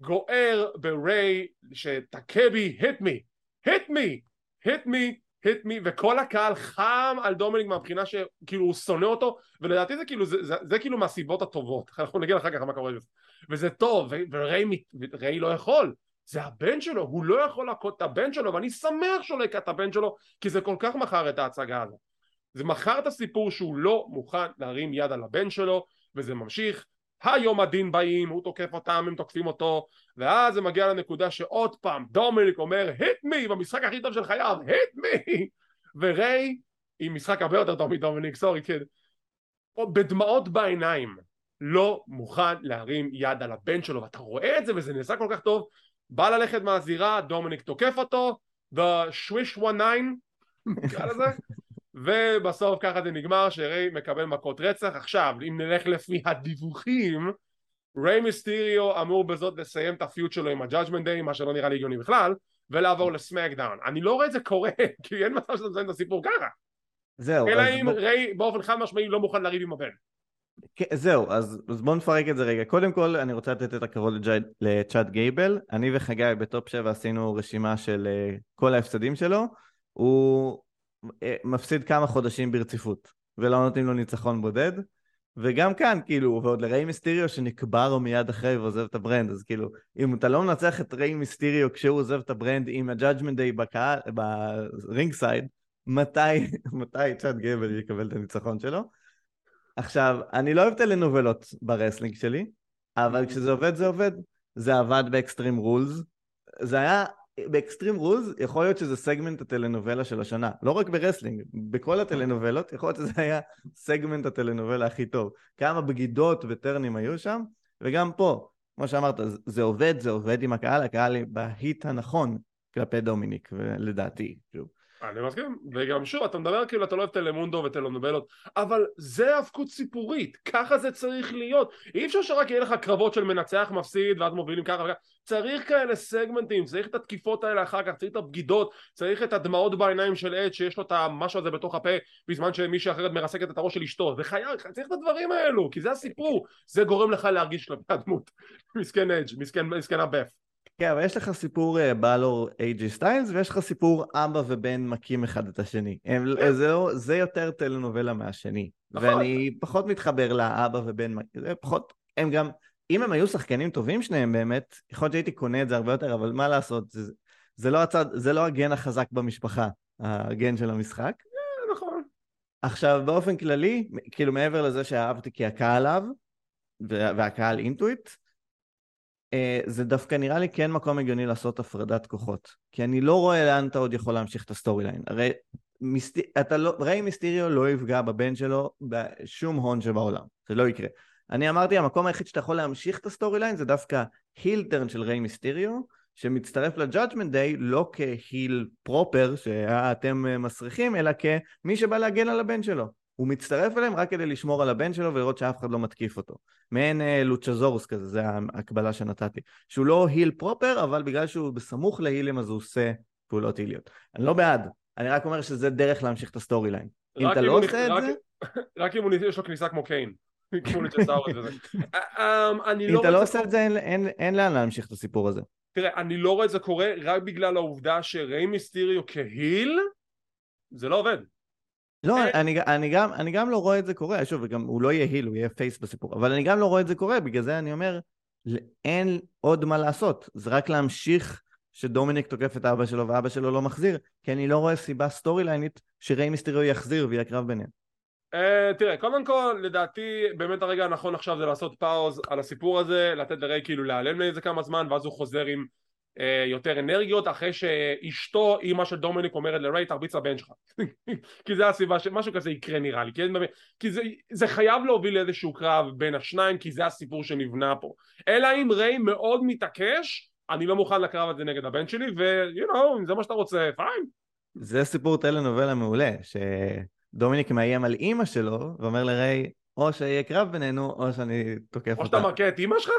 גוער בריי שטקבי hit me, hit me, hit me, hit me, וכל הקהל חם על דומיניק מהבחינה שכאילו הוא שונא אותו, ולדעתי זה כאילו, זה, זה, זה כאילו מהסיבות הטובות, אנחנו נגיד אחר כך מה קורה בזה, וזה טוב, וריי לא יכול, זה הבן שלו, הוא לא יכול להכות את הבן שלו, ואני שמח שהוא לא יקע את הבן שלו, כי זה כל כך מכר את ההצגה הזאת. זה מכר את הסיפור שהוא לא מוכן להרים יד על הבן שלו וזה ממשיך. היום הדין באים, הוא תוקף אותם, הם תוקפים אותו ואז זה מגיע לנקודה שעוד פעם דומיניק אומר היט מי במשחק הכי טוב של חייו היט מי וריי עם משחק הרבה יותר טוב מדומיניק סורי כן. בדמעות בעיניים לא מוכן להרים יד על הבן שלו ואתה רואה את זה וזה נעשה כל כך טוב. בא ללכת מהזירה דומיניק תוקף אותו ה-six one nine נקרא לזה ובסוף ככה זה נגמר שריי מקבל מכות רצח עכשיו אם נלך לפי הדיווחים ריי מיסטיריו אמור בזאת לסיים את ה feud שלו עם הג'אג'מנט דיי מה שלא נראה לי הגיוני בכלל ולעבור לסמקדאון אני לא רואה את זה קורה כי אין מצב שאתה מסיים את הסיפור ככה זהו אלא אם בוא... ריי באופן חד משמעי לא מוכן לריב עם הבן כן, זהו, אז, אז בואו נפרק את זה רגע. קודם כל, אני רוצה לתת את הכבוד לצ'אד גייבל. אני וחגי ב top 7 עשינו רשימה של uh, כל ההפסדים שלו. הוא מפסיד כמה חודשים ברציפות, ולא נותנים לו ניצחון בודד. וגם כאן, כאילו, ועוד לריי מיסטיריו שנקבר מיד אחרי ועוזב את ה brand, אז כאילו, אם אתה לא מנצח את ריי מיסטיריו כשהוא עוזב את ה brand עם הג'אג'מנט דיי בקהל, ב ringside, מתי, מתי צ'אד גייבל יקבל את הניצחון שלו? עכשיו, אני לא אוהב טלנובלות ב wrestling שלי, אבל כשזה עובד זה עובד. זה עבד באקסטרים רולס, זה היה באקסטרים רולס יכול להיות שזה סגמנט הטלנובלה של השנה. לא רק ב wrestling, בכל הטלנובלות יכול להיות שזה היה סגמנט הטלנובלה הכי טוב. כמה בגידות וטרנים היו שם וגם פה, כמו שאמרת, זה עובד, זה עובד עם הקהל, הקהל ב heat הנכון כלפי דומיניק לדעתי, שוב אני מסכים, וגם שוב, אתה מדבר כאילו אתה לא אוהב טלמונדו וטלנובלות, אבל זה האבקות סיפורית, ככה זה צריך להיות. אי אפשר שרק יהיה לך קרבות של מנצח מפסיד ואז מובילים ככה וככה, צריך כאלה סגמנטים, צריך את התקיפות האלה אחר כך, צריך את הבגידות, צריך את הדמעות בעיניים של עד שיש לו את המשהו הזה בתוך הפה בזמן שמישהי אחרת מרסקת את הראש של אשתו, זה חייב, צריך את הדברים האלו, כי זה הסיפור, זה גורם לך להרגיש כלפי הדמות. מסכן מסכן, מסכן הבף. כן, אבל יש לך סיפור uh, בלור אייג'י סטיילס, ויש לך סיפור אבא ובן מכים אחד את השני. הם, כן. זה, לא, זה יותר טלנובלה מהשני. נכון. ואני פחות מתחבר לאבא ובן, זה פחות, הם גם אם הם היו שחקנים טובים שניהם באמת, יכול להיות שהייתי קונה את זה הרבה יותר, אבל מה לעשות, זה, זה, לא, הצד, זה לא הגן החזק במשפחה, הגן של המשחק. אה, נכון. עכשיו, באופן כללי, כאילו מעבר לזה שאהבתי כי הקהל אהב, והקהל into it, אה, זה דווקא נראה לי כן מקום הגיוני לעשות הפרדת כוחות. כי אני לא רואה לאן אתה עוד יכול להמשיך את ה storyline. הרי מיסט... אתה לא... ריי מיסטיריו לא יפגע בבן שלו בשום הון שבעולם. זה לא יקרה. אני אמרתי, המקום היחיד שאתה יכול להמשיך את ה storyline זה דווקא heel turn של ריי מיסטיריו, שמצטרף לג'אג'מנט דיי לא כ heel proper שאתם אה, מסריחים, אלא כמי שבא להגן על הבן שלו. הוא מצטרף אליהם רק כדי לשמור על הבן שלו ולראות שאף אחד לא מתקיף אותו. מעין אה, לוצ'זורוס כזה, זה ההקבלה שנתתי. שהוא לא heel proper, אבל בגלל שהוא בסמוך להילים אז הוא עושה פעולות היליות. אני לא בעד, אני רק אומר שזה דרך להמשיך את ה storyline. אם אתה לא עושה את זה... רק אם יש לו כניסה כמו קיין. אה, אמ, אם לא אתה לא עושה את זה אין לאן להמשיך את הסיפור הזה. תראה, אני לא רואה את זה קורה רק בגלל העובדה שריי מיסטיריו כ heel, זה לא עובד. לא, אה, אני, אני, גם, אני גם לא רואה את זה קורה, שוב, וגם הוא לא יהיה heel, הוא יהיה face בסיפור, אבל אני גם לא רואה את זה קורה, בגלל זה אני אומר, אין עוד מה לעשות, זה רק להמשיך שדומיניק תוקף את אבא שלו ואבא שלו לא מחזיר, כי אני לא רואה סיבה סטוריליינית שריי מיסטיריו יחזיר ויהיה קרב ביניהם. Uh, תראה, קודם כל, לדעתי, באמת הרגע הנכון עכשיו זה לעשות pause על הסיפור הזה, לתת לריי כאילו להיעלם לאיזה כמה זמן, ואז הוא חוזר עם יותר אנרגיות אחרי שאשתו אימא של דומיניק אומרת לריי תרביץ לבן שלך. כי זה הסיבה שמשהו כזה יקרה נראה לי. כי, כי זה, זה חייב להוביל לאיזשהו קרב בין השניים כי זה הסיפור שנבנה פה. אלא אם ריי מאוד מתעקש אני לא מוכן לקרב הזה נגד הבן שלי ו- you know, אם זה מה שאתה רוצה פיין זה סיפור טלנובלה מעולה שדומיניק מאיים על אימא שלו ואומר לריי או שיהיה קרב בינינו או שאני תוקף אותה או שאתה מכה את אימא שלך?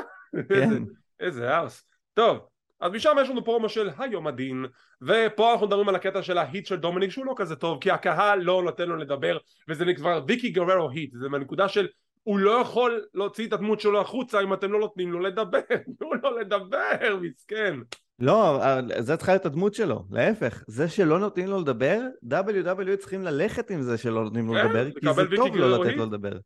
כן. איזה ארס טוב אז משם יש לנו פרומו של היום הדין ופה אנחנו מדברים על הקטע של ההיט של דומיניק שהוא לא כזה טוב כי הקהל לא נותן לו לדבר וזה כבר ויקי גררו היט זה מהנקודה של הוא לא יכול להוציא את הדמות שלו החוצה אם אתם לא נותנים לו לדבר תנו לו לדבר מסכן לא, זה צריכה להיות הדמות שלו, להפך, זה שלא נותנים לו לדבר, WWE צריכים ללכת עם זה שלא נותנים לו כן, לדבר, כי זה טוב לא לתת לו לדבר.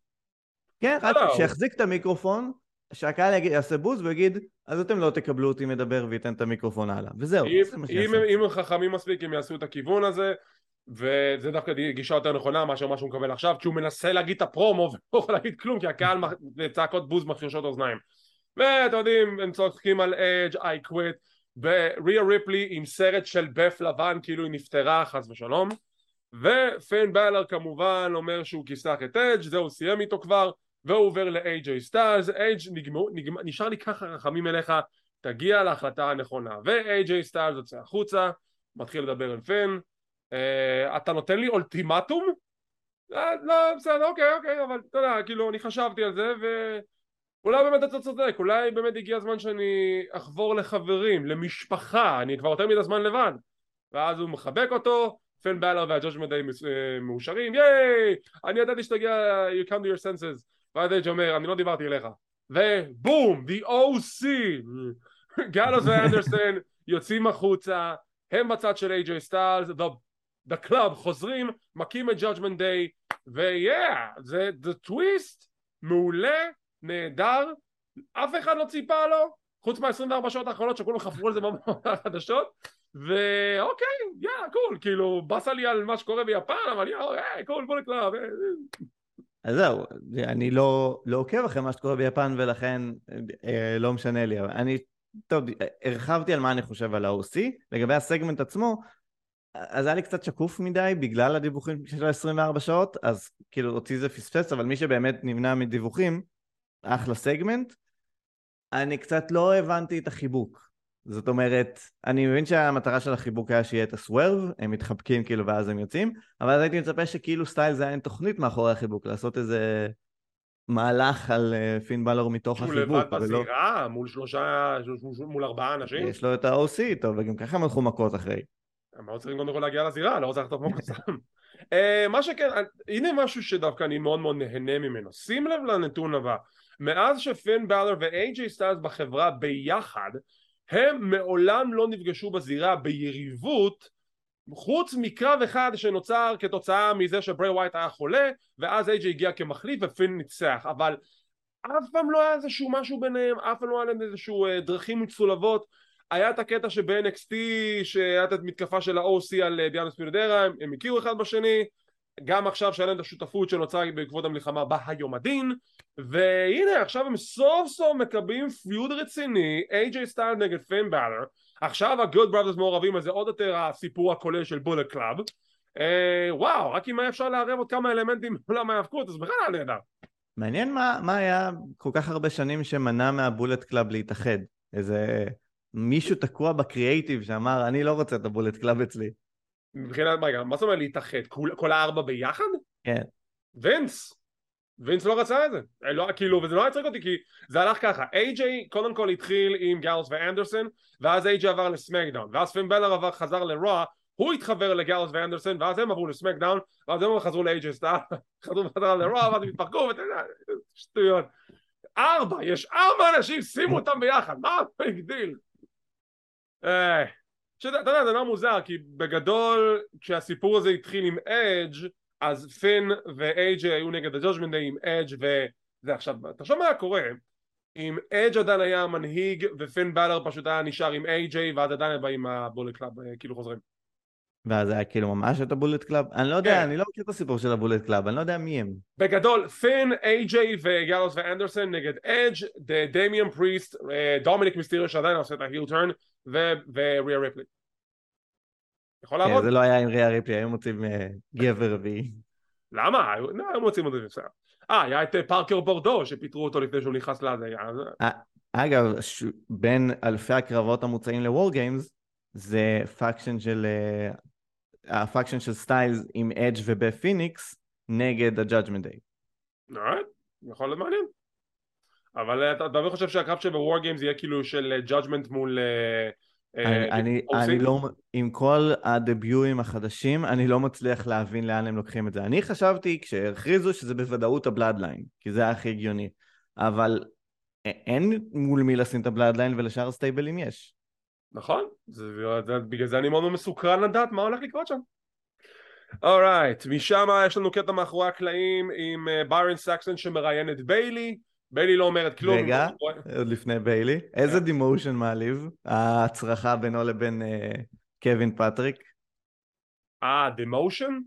כן, רק שיחזיק את המיקרופון, שהקהל יגיד, יעשה בוז ויגיד אז אתם לא תקבלו אותי מדבר וייתן את המיקרופון הלאה. וזהו אם, אם, אם הם חכמים מספיק הם יעשו את הכיוון הזה וזה דווקא גישה יותר נכונה מאשר מה שהוא מקבל עכשיו כשהוא מנסה להגיד את הפרומו ולא יכול להגיד כלום כי הקהל צעקות בוז מחרשות אוזניים. ואתם יודעים הם צוחקים על אג' I quit וריה ריפלי עם סרט של בפ לבן כאילו היא נפטרה חס ושלום. ופין באלור כמובן אומר שהוא כיסח את אדג' זהו סיים איתו כבר והוא עובר ל-AJ סטיילס, נשאר לי ככה רחמים אליך, תגיע להחלטה הנכונה. ו-AJ סטיילס יוצא החוצה, מתחיל לדבר עם פין, uh, אתה נותן לי אולטימטום? Uh, לא, בסדר, אוקיי, אוקיי, אבל אתה יודע, כאילו, אני חשבתי על זה, ואולי באמת אתה צודק, אולי באמת הגיע הזמן שאני אחבור לחברים, למשפחה, אני כבר יותר מדי זמן לבד. ואז הוא מחבק אותו, פן בלר והג'וג'מנט די אה, מאושרים, ייי! אני ידעתי שתגיע, you come to your senses. ואז אייג' אומר אני לא דיברתי אליך ובום the OC גלוס ואנדרסון יוצאים החוצה הם בצד של איי-ג'יי סטיילס the club חוזרים מכים את judgment day ויאה זה the twist מעולה נהדר אף אחד לא ציפה לו חוץ מה-24 שעות האחרונות שכולם חפרו על זה בחדשות ואוקיי, yeah, cool, כאילו, באסה לי על מה שקורה ביפן, אבל yeah, cool, בוא ל club. אז זהו, אני לא, לא עוקב אחרי מה שקורה ביפן ולכן אה, לא משנה לי, אבל אני, טוב, הרחבתי על מה אני חושב על ה-OC, לגבי הסגמנט עצמו, אז היה לי קצת שקוף מדי בגלל הדיווחים של 24 שעות, אז כאילו אותי זה פספס, אבל מי שבאמת נמנע מדיווחים, אחלה סגמנט, אני קצת לא הבנתי את החיבוק. זאת אומרת, אני מבין שהמטרה של החיבוק היה שיהיה את הסוורב, הם מתחבקים כאילו ואז הם יוצאים, אבל אז הייתי מצפה שכאילו סטייל זה היה תוכנית מאחורי החיבוק, לעשות איזה מהלך על אה, פין בלור מתוך החיבוק. הוא לבד בזירה, מול שלושה, מול ארבעה אנשים? יש לו את ה-OC איתו, וגם ככה הם הלכו מכות אחרי. הם לא צריכים קודם כל להגיע לזירה, לא רוצה לחטוף מכות סתם. אה, מה שכן, הנה משהו שדווקא אני מאוד מאוד נהנה ממנו, שים לב לנתון הבא, מאז שפין באלור ו-AJ סטיילס בחברה ביחד, הם מעולם לא נפגשו בזירה ביריבות חוץ מקרב אחד שנוצר כתוצאה מזה שברי ווייט היה חולה ואז אייג'י הגיע כמחליף ופין ניצח. אבל אף פעם לא היה איזשהו משהו ביניהם, אף פעם לא היה להם איזשהו אה, דרכים מצולבות. היה את הקטע שב-NXT שהיה את המתקפה של ה-OC על דיאנוס מיודרה, הם, הם הכירו אחד בשני גם עכשיו שהיה להם את השותפות שנוצרה בעקבות המלחמה ביום הדין והנה עכשיו הם סוף סוף מקבלים feud רציני AJ סטיילס נגד פין באלור עכשיו ה Good Brothers מעורבים אז זה עוד יותר הסיפור הכולל של Bullet Club אה, וואו רק אם היה אפשר לערב עוד כמה אלמנטים מעולם ההאבקות אז בכלל היה נהדר. מעניין מה, מה היה כל כך הרבה שנים שמנע מה Bullet Club להתאחד. איזה מישהו תקוע בקריאייטיב שאמר אני לא רוצה את ה Bullet Club אצלי מבחינת, רגע, מה זאת אומרת להתאחד? כל, כל הארבע ביחד? כן. וינס. וינס לא רצה את זה. אה, לא, כאילו, וזה לא יצחק אותי כי זה הלך ככה. איי-ג'יי קודם כל התחיל עם גאלס ואנדרסון, ואז איי-ג'יי עבר לסמקדאון, ואז פין בלר עבר, חזר לרוע, הוא התחבר לגאלס ואנדרסון, ואז הם עברו לסמקדאון, ואז הם חזרו לאיי-ג'יי סטאר, חזרו בחזרה לרוע, ואז הם התפרקו, ואתה יודע, שטויות. ארבע, יש ארבע אנשים, שימו אותם ביחד, מה הגדיל? אה... שאתה יודע זה נורא מוזר כי בגדול כשהסיפור הזה התחיל עם אדג' אז פין ואייג'י היו נגד ה Judgment Day עם אדג' וזה עכשיו תחשוב מה קורה? אם אדג' עדיין היה המנהיג ופין באלור פשוט היה נשאר עם אייג'י ואז עדיין הם באים מה Bullet Club כאילו חוזרים ואז היה כאילו ממש את ה Bullet Club? אני לא יודע, כן. אני לא מכיר את הסיפור של ה Bullet Club, אני לא יודע מי הם. בגדול, פין, איי-ג'יי וגאלוס ואנדרסון נגד אדג', דמיאן פריסט, דומיניק מיסטיריו שעדיין עושה את ה heel turn, וריה ריפלי. יכול כן, לעבוד? זה לא היה עם ריה ריפלי, היו מוצאים אה, גבר רביעי. למה? לא, היו מוצאים עוד בסדר. אה, היה את אה, פארקר בורדו שפיטרו אותו לפני שהוא נכנס לזה. אה, אגב, בין אלפי הקרבות המוצאים ל War Games, זה faction של... ה faction של סטיילס עם אדג' ובפיניקס נגד ה Judgment Day. יכול להיות מעניין. אבל אתה באמת חושב שהקרב של ב War Games יהיה כאילו של Judgment מול... אני, אני, אני לא, עם כל הדביואים החדשים, אני לא מצליח להבין לאן הם לוקחים את זה. אני חשבתי כשהכריזו שזה בוודאות ה Bloodline, כי זה היה הכי הגיוני, אבל אין מול מי לשים את ה Bloodline ולשאר הסטייבלים יש. נכון, זה, זה, בגלל זה אני מאוד מסוקרן לדעת מה הולך לקרות שם. alright, right, משם יש לנו קטע מאחורי הקלעים עם ביירן uh, סקסון שמראיין את ביילי ביילי לא אומרת כלום. רגע, עוד לפני ביילי. איזה demotion מעליב? ההצרחה בינו לבין אה, קווין פטריק. אה, demotion?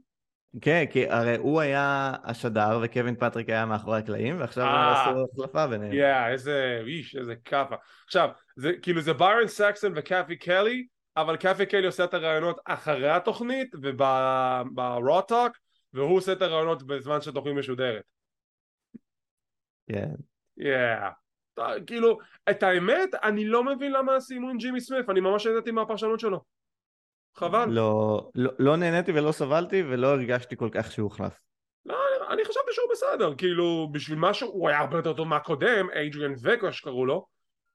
כן, כי הרי הוא היה השדר וקווין פטריק היה מאחורי הקלעים ועכשיו הם אה. עשו החלפה ביניהם. יא, איזה איש, איזה כאפה. עכשיו, זה כאילו זה ביירן סקסון וקתי קלי, אבל קאפי קלי עושה את הרעיונות אחרי התוכנית וברוטוק, והוא עושה את הרעיונות בזמן שהתוכנית משודרת. כן. יאה. כאילו, את האמת, אני לא מבין למה עשינו עם ג'ימי סמיף, אני ממש נהניתי מהפרשנות שלו. חבל. לא, לא, לא נהניתי ולא סבלתי ולא הרגשתי כל כך שהוא הוחלף. לא, אני, אני חשבתי שהוא בסדר, כאילו, בשביל משהו, הוא היה הרבה יותר טוב מהקודם, אייג'ריאן וקו שקראו לו,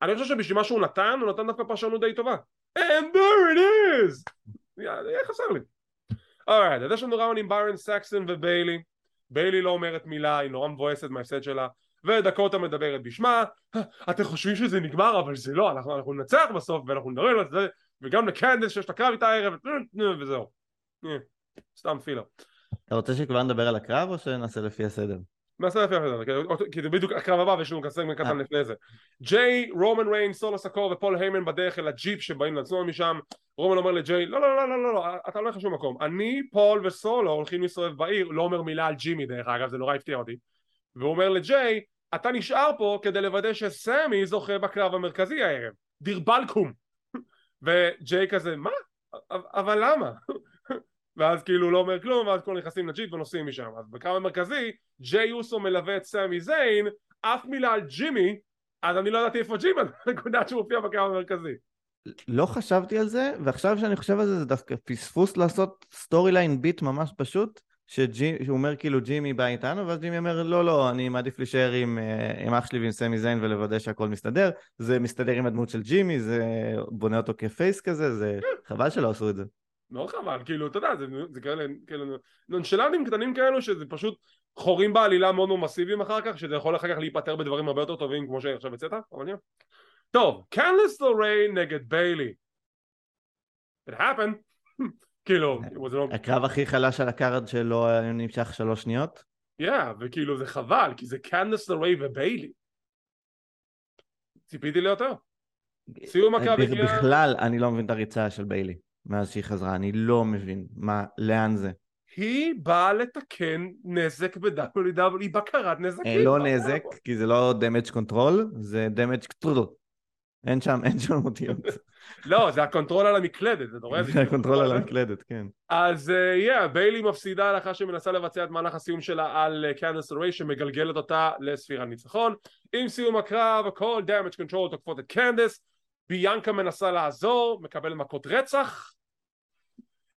אני חושב שבשביל מה שהוא נתן, הוא נתן דווקא פרשנות די טובה. And there it is! יהיה חסר לי. אורייט, אז יש לנו ראון עם ביירן סקסון וביילי. ביילי לא אומרת מילה, היא נורא מבואסת מההפסד שלה. ודקוטה מדברת בשמה, אתם חושבים שזה נגמר אבל זה לא, אנחנו, אנחנו ננצח בסוף ואנחנו נדבר על זה וגם לקנדס שיש את הקרב איתה הערב וזהו, אה, סתם פילר. אתה רוצה שכבר נדבר על הקרב או שנעשה לפי הסדר? נעשה לפי הסדר, כי זה בדיוק הקרב הבא ויש לנו כסג קטן אה. לפני זה. ג'יי, רומן ריינס, סולו סיקואה ופול היימן בדרך אל הג'יפ שבאים לנסוע משם, רומן אומר לג'יי, לא לא לא לא לא, לא אתה לא הולך לשום מקום, אני, פול וסולו הולכים להסתובב בעיר, לא אומר מילה על ג'ימי דרך אגב, זה נורא הפתיע אותי והוא אומר לג'יי אתה נשאר פה כדי לוודא שסמי זוכה בקרב המרכזי הערב דיר בלקום וג'יי כזה מה? אבל למה? ואז כאילו לא אומר כלום ואז כולם נכנסים לג'יפ ונוסעים משם. אז בקרב המרכזי ג'יי אוסו מלווה את סמי זיין אף מילה על ג'ימי אז אני לא ידעתי איפה ג'ימי הנקודה שהוא מופיע בקרב המרכזי. לא חשבתי על זה ועכשיו שאני חושב על זה זה דווקא פספוס לעשות storyline beat ממש פשוט שג'י, שהוא אומר כאילו ג'ימי בא איתנו, ואז ג'ימי אומר לא לא, אני מעדיף להישאר עם, אה, עם אח שלי ועם סמי זיין ולוודא שהכל מסתדר, זה מסתדר עם הדמות של ג'ימי, זה בונה אותו כ face כזה, זה חבל שלא עשו את זה. מאוד חבל, כאילו, אתה יודע, זה, זה כאלה, כאלה נונשלנטים קטנים כאלו שזה פשוט חורים בעלילה מאוד מסיביים אחר כך, שזה יכול אחר כך להיפתר בדברים הרבה יותר טובים כמו שעכשיו הצעת, אבל נראה. טוב, קנדס לריי נגד ביילי. It happened. כאילו, הקרב הכי חלש על ה card שלו נמשך שלוש שניות? כן, וכאילו זה חבל, כי זה קנדס לריי וביילי. ציפיתי ליותר. סיום הקרב הגיע... בכלל, אני לא מבין את הריצה של ביילי מאז שהיא חזרה, אני לא מבין. מה, לאן זה? היא באה לתקן נזק ב-WW, היא בקרת נזקים. לא נזק, כי זה לא damage control, זה damage control. אין שם, אין שם אותיות. לא, זה ה control על המקלדת, זה דורש. זה ה control על המקלדת, כן. אז yeah, ביילי מפסידה לאחר שמנסה לבצע את מהלך הסיום שלה על קנדס לריי שמגלגלת אותה לספירת ניצחון. עם סיום הקרב, כל damage control תוקפות את קנדס, ביאנקה מנסה לעזור, מקבלת מכות רצח.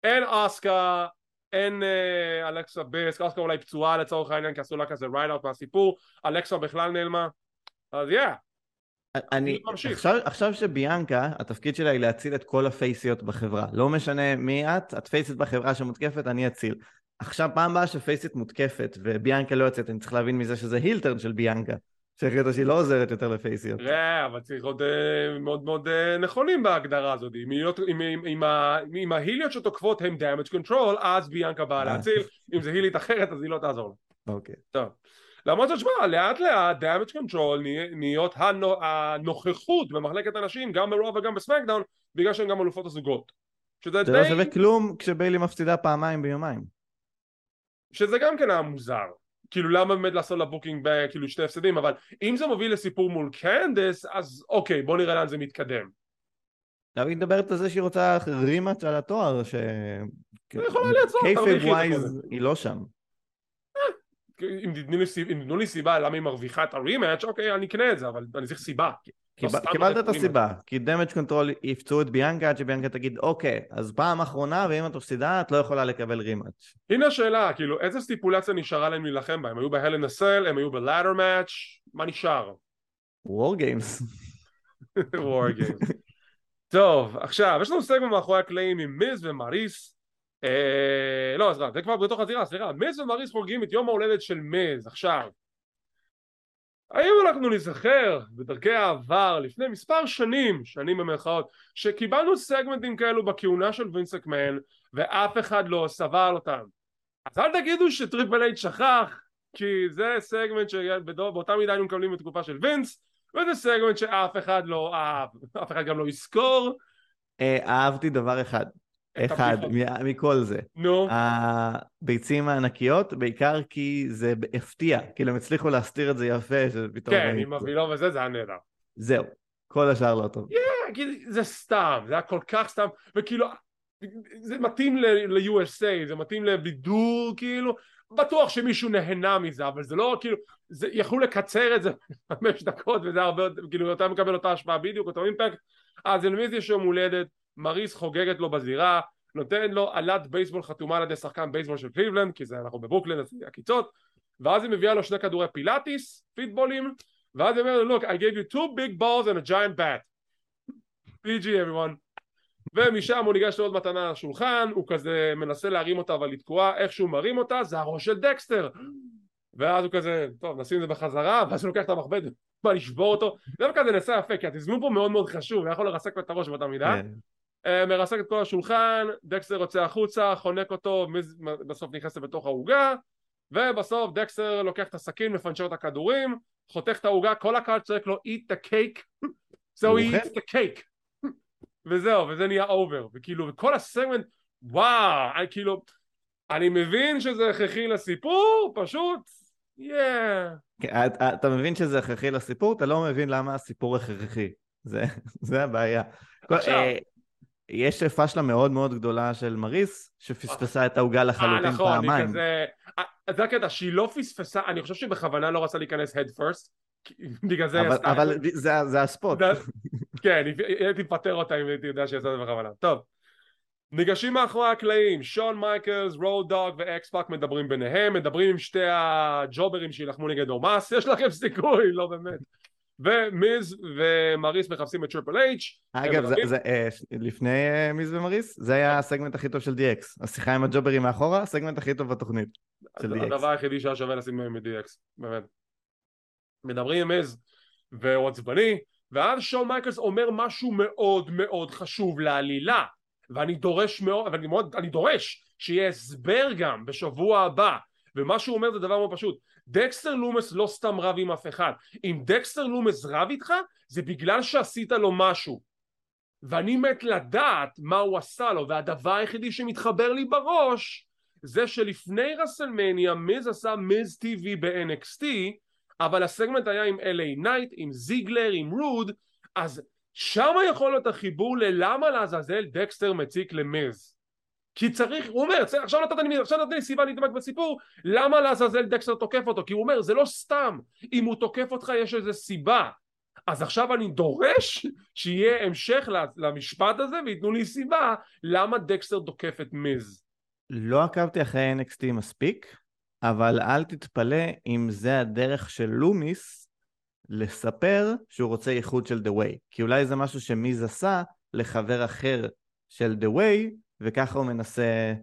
אין אסקה, אין uh, אלכסה בליס, אסקה אולי פצועה לצורך העניין כי עשו לה כזה write out מהסיפור, אלכסה בכלל נעלמה. אז yeah, אני, עכשיו, עכשיו שביאנקה, התפקיד שלה היא להציל את כל הפייסיות בחברה. לא משנה מי את, את פייסית בחברה שמותקפת, אני אציל. עכשיו פעם הבאה שפייסית מותקפת וביאנקה לא יוצאת, אני צריך להבין מזה שזה heel turn של ביאנקה. שהחליטה שהיא לא עוזרת יותר לפייסיות. אבל צריך עוד uh, מאוד מאוד uh, נכונים בהגדרה הזאת. אם, אם, ההיליות שתוקפות הם damage control, אז ביאנקה באה להציל. אם זה הילית אחרת, אז היא לא תעזור לה. אוקיי. טוב. למרות זאת, שמע, לאט לאט damage control נהיות הנוכחות במחלקת הנשים גם ברוב וגם בסמקדאון בגלל שהן גם אלופות הזוגות. שזה זה לא די... לא שווה כלום כשביילי מפסידה פעמיים ביומיים. שזה גם כן היה מוזר. כאילו למה באמת לעשות לה booking בכאילו שתי הפסדים אבל אם זה מוביל לסיפור מול קנדס אז אוקיי בוא נראה לאן זה מתקדם. עכשיו היא מדברת על זה שהיא רוצה rematch על התואר ש... היא יכולה לעצור, kayfabe wise היא לא שם. אם תיתנו לי סיבה למה היא מרוויחה את ה rematch אוקיי אני אקנה את זה אבל אני צריך סיבה לא קיבלת את הסיבה. כי Damage Control יפצעו את ביאנקה עד שביאנקה תגיד אוקיי אז פעם אחרונה ואם את מפסידה את לא יכולה לקבל rematch הנה השאלה כאילו איזה סטיפולציה נשארה להם להילחם בה? הם היו ב Hell in a Cell הם היו ב ladder match מה נשאר? War Games War Games טוב עכשיו יש לנו סגמנט מאחורי הקלעים עם מיז ומריס לא, אז זה כבר בתוך הזירה, סליחה, מיז ומריס חוגגים את יום ההולדת של מיז, עכשיו. האם אנחנו נזכר בדרכי העבר לפני מספר שנים, שנים במרכאות, שקיבלנו סגמנטים כאלו בכהונה של וינס מקמן ואף אחד לא סבל אותם? אז אל תגידו שטריפל אייט שכח כי זה סגמנט שבאותה מידה היינו מקבלים בתקופה של וינס וזה סגמנט שאף אחד לא אהב, אף אחד גם לא יזכור. אה, אהבתי דבר אחד אחד מכל זה. נו. הביצים הענקיות, בעיקר כי זה הפתיע, כאילו הם הצליחו להסתיר את זה יפה, שפתאום... כן, עם הווילון וזה, זה היה נהדר. זהו, כל השאר לא טוב. זה סתם, זה היה כל כך סתם, וכאילו, זה מתאים ל-USA, זה מתאים לבידור, כאילו, בטוח שמישהו נהנה מזה, אבל זה לא כאילו, זה יכלו לקצר את זה חמש דקות, וזה הרבה, כאילו, אתה מקבל אותה השפעה בדיוק, אותו אימפקט, אז למיז יש יום הולדת, מריס חוגגת לו בזירה, נותן לו אלת בייסבול חתומה על ידי שחקן בייסבול של קליבלנד, כי זה אנחנו בברוקלין אז זה עקיצות, ואז היא מביאה לו שני כדורי פילאטיס, פיטבולים, ואז היא אומרת לו, look, I gave you two big balls and a giant bat. PG everyone. ומשם הוא ניגש לעוד מתנה על השולחן, הוא כזה מנסה להרים אותה אבל היא תקועה, איך שהוא מרים אותה זה הראש של דקסטר. ואז הוא כזה, טוב נשים את זה בחזרה, ואז הוא לוקח את המחבט, בא לשבור אותו, דווקא זה נעשה יפה, כי התזמון פה מאוד מאוד חשוב, הוא יכול לרסק לו את הראש באותה מידה. אה, מרסק את כל השולחן, דקסטר יוצא החוצה, חונק אותו, בסוף נכנס בתוך העוגה, ובסוף דקסטר לוקח את הסכין, מפנצ'ר את הכדורים, חותך את העוגה, כל הקהל צועק לו eat the cake, so he eats the cake, וזהו, וזה נהיה over, וכאילו, וכל הסגמנט, וואו, אני כאילו, אני מבין שזה הכרחי לסיפור, פשוט, yeah. כן, אתה מבין שזה הכרחי לסיפור, אתה לא מבין למה הסיפור הכרחי, זה הבעיה. עכשיו, אה, יש פשלה מאוד מאוד גדולה של מריס, שפספסה את העוגה לחלוטין נכון, פעמיים. אה, נכון, כזה... זה הקטע, שהיא לא פספסה, אני חושב שבכוונה לא רצה להיכנס head first, בגלל זה... אבל, אבל זה, זה הספוט. כן, הייתי מפטר אותה אם הייתי יודע שעשתה את זה בכוונה. טוב. ניגשים מאחורי הקלעים, שון מייקלס, רוד דוג ואקס פאק מדברים ביניהם, מדברים עם שתי הג'וברים שילחמו נגד אומאס, יש לכם סיכוי, לא באמת. ומיז ומריס מחפשים את טריפל אייץ' אגב, זה, זה, אה, לפני אה, מיז ומריס, זה היה הסגמנט הכי טוב של DX השיחה עם הג'וברים מאחורה, הסגמנט הכי טוב בתוכנית של DX הדבר היחידי שהיה שווה לשים מ-DX, באמת. מדברים עם מיז והוא עצבני ואז שון מייקלס אומר משהו מאוד מאוד חשוב לעלילה ואני דורש מאוד, ואני מאוד, אני דורש שיהיה הסבר גם בשבוע הבא ומה שהוא אומר זה דבר מאוד פשוט דקסטר לומס לא סתם רב עם אף אחד. אם דקסטר לומס רב איתך זה בגלל שעשית לו משהו. ואני מת לדעת מה הוא עשה לו והדבר היחידי שמתחבר לי בראש זה שלפני רסלמניה מיז עשה מיז TV ב-NXT אבל הסגמנט היה עם LA נייט, עם זיגלר, עם רוד אז שם יכול להיות החיבור ללמה לעזאזל דקסטר מציק למיז כי צריך, הוא אומר, עכשיו נתת לי, עכשיו נתת לי סיבה להתאבק בסיפור למה לעזאזל דקסטר תוקף אותו? כי הוא אומר זה לא סתם אם הוא תוקף אותך יש איזה סיבה. אז עכשיו אני דורש שיהיה המשך למשפט הזה וייתנו לי סיבה למה דקסטר תוקף את מיז לא עקבתי אחרי NXT מספיק אבל אל תתפלא אם זה הדרך של לומיס לספר שהוא רוצה איחוד של The Way. כי אולי זה משהו שמיז עשה לחבר אחר של The Way וככה הוא מנסה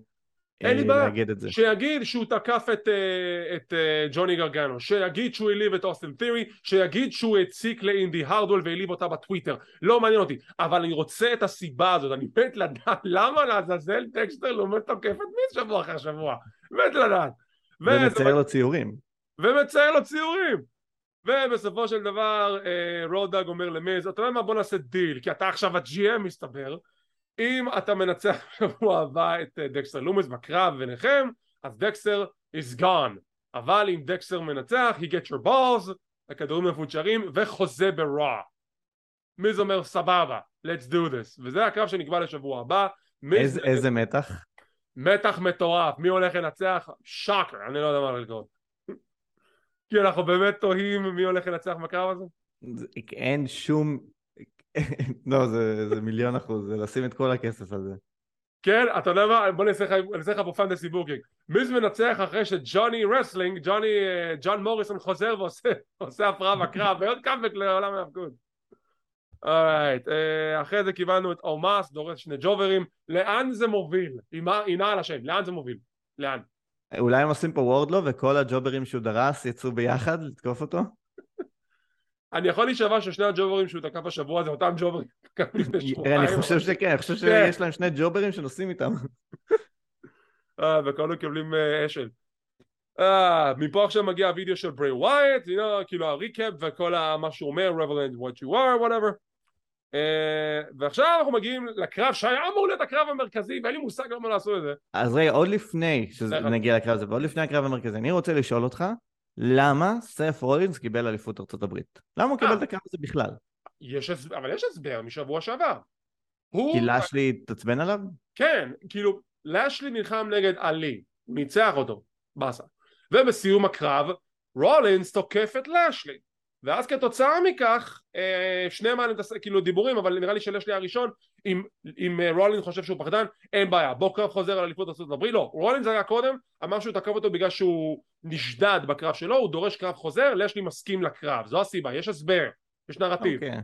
אין לי בעיה, שיגיד שהוא תקף את, אה, את אה, ג'וני גרגנו, שיגיד שהוא העליב את אוסטן תירי, שיגיד שהוא הציק לאינדי הרדוול והעליב אותה בטוויטר, לא מעניין אותי, אבל אני רוצה את הסיבה הזאת, אני מת לדעת למה לעזאזל דקסטר לומס תוקף את מיז שבוע אחר שבוע, מת לדעת. ומצייר לו ציורים. ומצייר לו ציורים. ובסופו של דבר אה, רוד דוג אומר למיז, אתה יודע מה? בוא נעשה דיל, כי אתה עכשיו ה-GM מסתבר אם אתה מנצח בשבוע הבא את אה, דקסטר לומס בקרב ביניכם אז דקסטר is gone. אבל אם דקסטר מנצח he get your balls הכדורים מפונצ'רים וחוזה ב-RAW מיז אומר סבבה let's do this. וזה הקרב שנקבע לשבוע הבא. איזה, איזה מתח? מתח מטורף. מי הולך לנצח? shocker אני לא יודע מה לקרוא. כי אנחנו באמת תוהים מי הולך לנצח בקרב הזה. אין שום לא, זה, זה מיליון אחוז, זה לשים את כל הכסף על זה. כן, אתה יודע מה? בוא נעשה לך פה fantasy booking. מיז מנצח אחרי שג'וני רסלינג, ג'וני, ג'ון מוריסון חוזר ועושה הפרעה בקרב, ועוד קאמבק לעולם ההאבקות. alright, אה, אחרי זה קיבלנו את אומאס, דורס שני ג'וברים. לאן זה מוביל? ינעל השם, לאן זה מוביל? לאן? אולי הם עושים פה וורדלו וכל הג'וברים שהוא דרס יצאו ביחד לתקוף אותו? אני יכול להישבע ששני הג'וברים שהוא תקף השבוע זה אותם ג'וברים אני חושב שכן, אני חושב כן. שיש להם שני ג'וברים שנוסעים איתם. אה, וכאלה מקבלים אה, אשל. אה, מפה עכשיו מגיע הווידאו של ברי ווייט, כאילו הריקאפ וכל מה שהוא אומר, revelend what you are, whatever. ועכשיו אנחנו מגיעים לקרב שהיה אמור להיות הקרב המרכזי ואין לי מושג למה לעשו את זה. אז רגע, עוד לפני שנגיע לקרב הזה ועוד לפני הקרב המרכזי, אני רוצה לשאול אותך למה סף רולינס קיבל אליפות ארצות הברית? למה הוא קיבל את הקרב הזה בכלל? יש, אבל יש הסבר משבוע שעבר. כי לאשלי התעצבן עליו? כן, כאילו לאשלי נלחם נגד עלי, הוא ניצח אותו, באסה. ובסיום הקרב רולינס תוקף את לאשלי. ואז כתוצאה מכך אה, שניהם היה כאילו דיבורים אבל נראה לי שלשלי הראשון אם, אם אה, רולינס חושב שהוא פחדן אין בעיה בוא קרב חוזר על אליפות ארצות הברית לא רולינס היה קודם אמר שהוא תקף אותו בגלל שהוא נשדד בקרב שלו הוא דורש קרב חוזר לשלי מסכים לקרב זו הסיבה יש הסבר יש נרטיב okay. אוקיי.